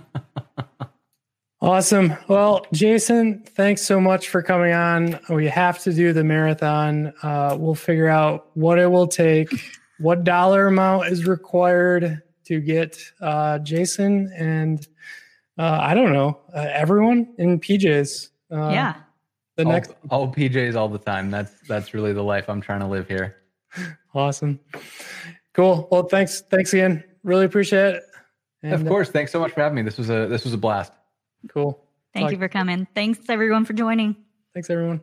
awesome. Well, Jason, thanks so much for coming on. We have to do the marathon. Uh, we'll figure out what it will take. what dollar amount is required to get uh, Jason and uh, I don't know uh, everyone in PJs. Uh, yeah. The all, next all PJs all the time. That's that's really the life I'm trying to live here. awesome, cool. Well, thanks, thanks again. Really appreciate it. of And, uh, course. Thanks so much for having me. This was a this was a blast. cool. Thank Talk- you for coming. Thanks everyone for joining. Thanks, everyone.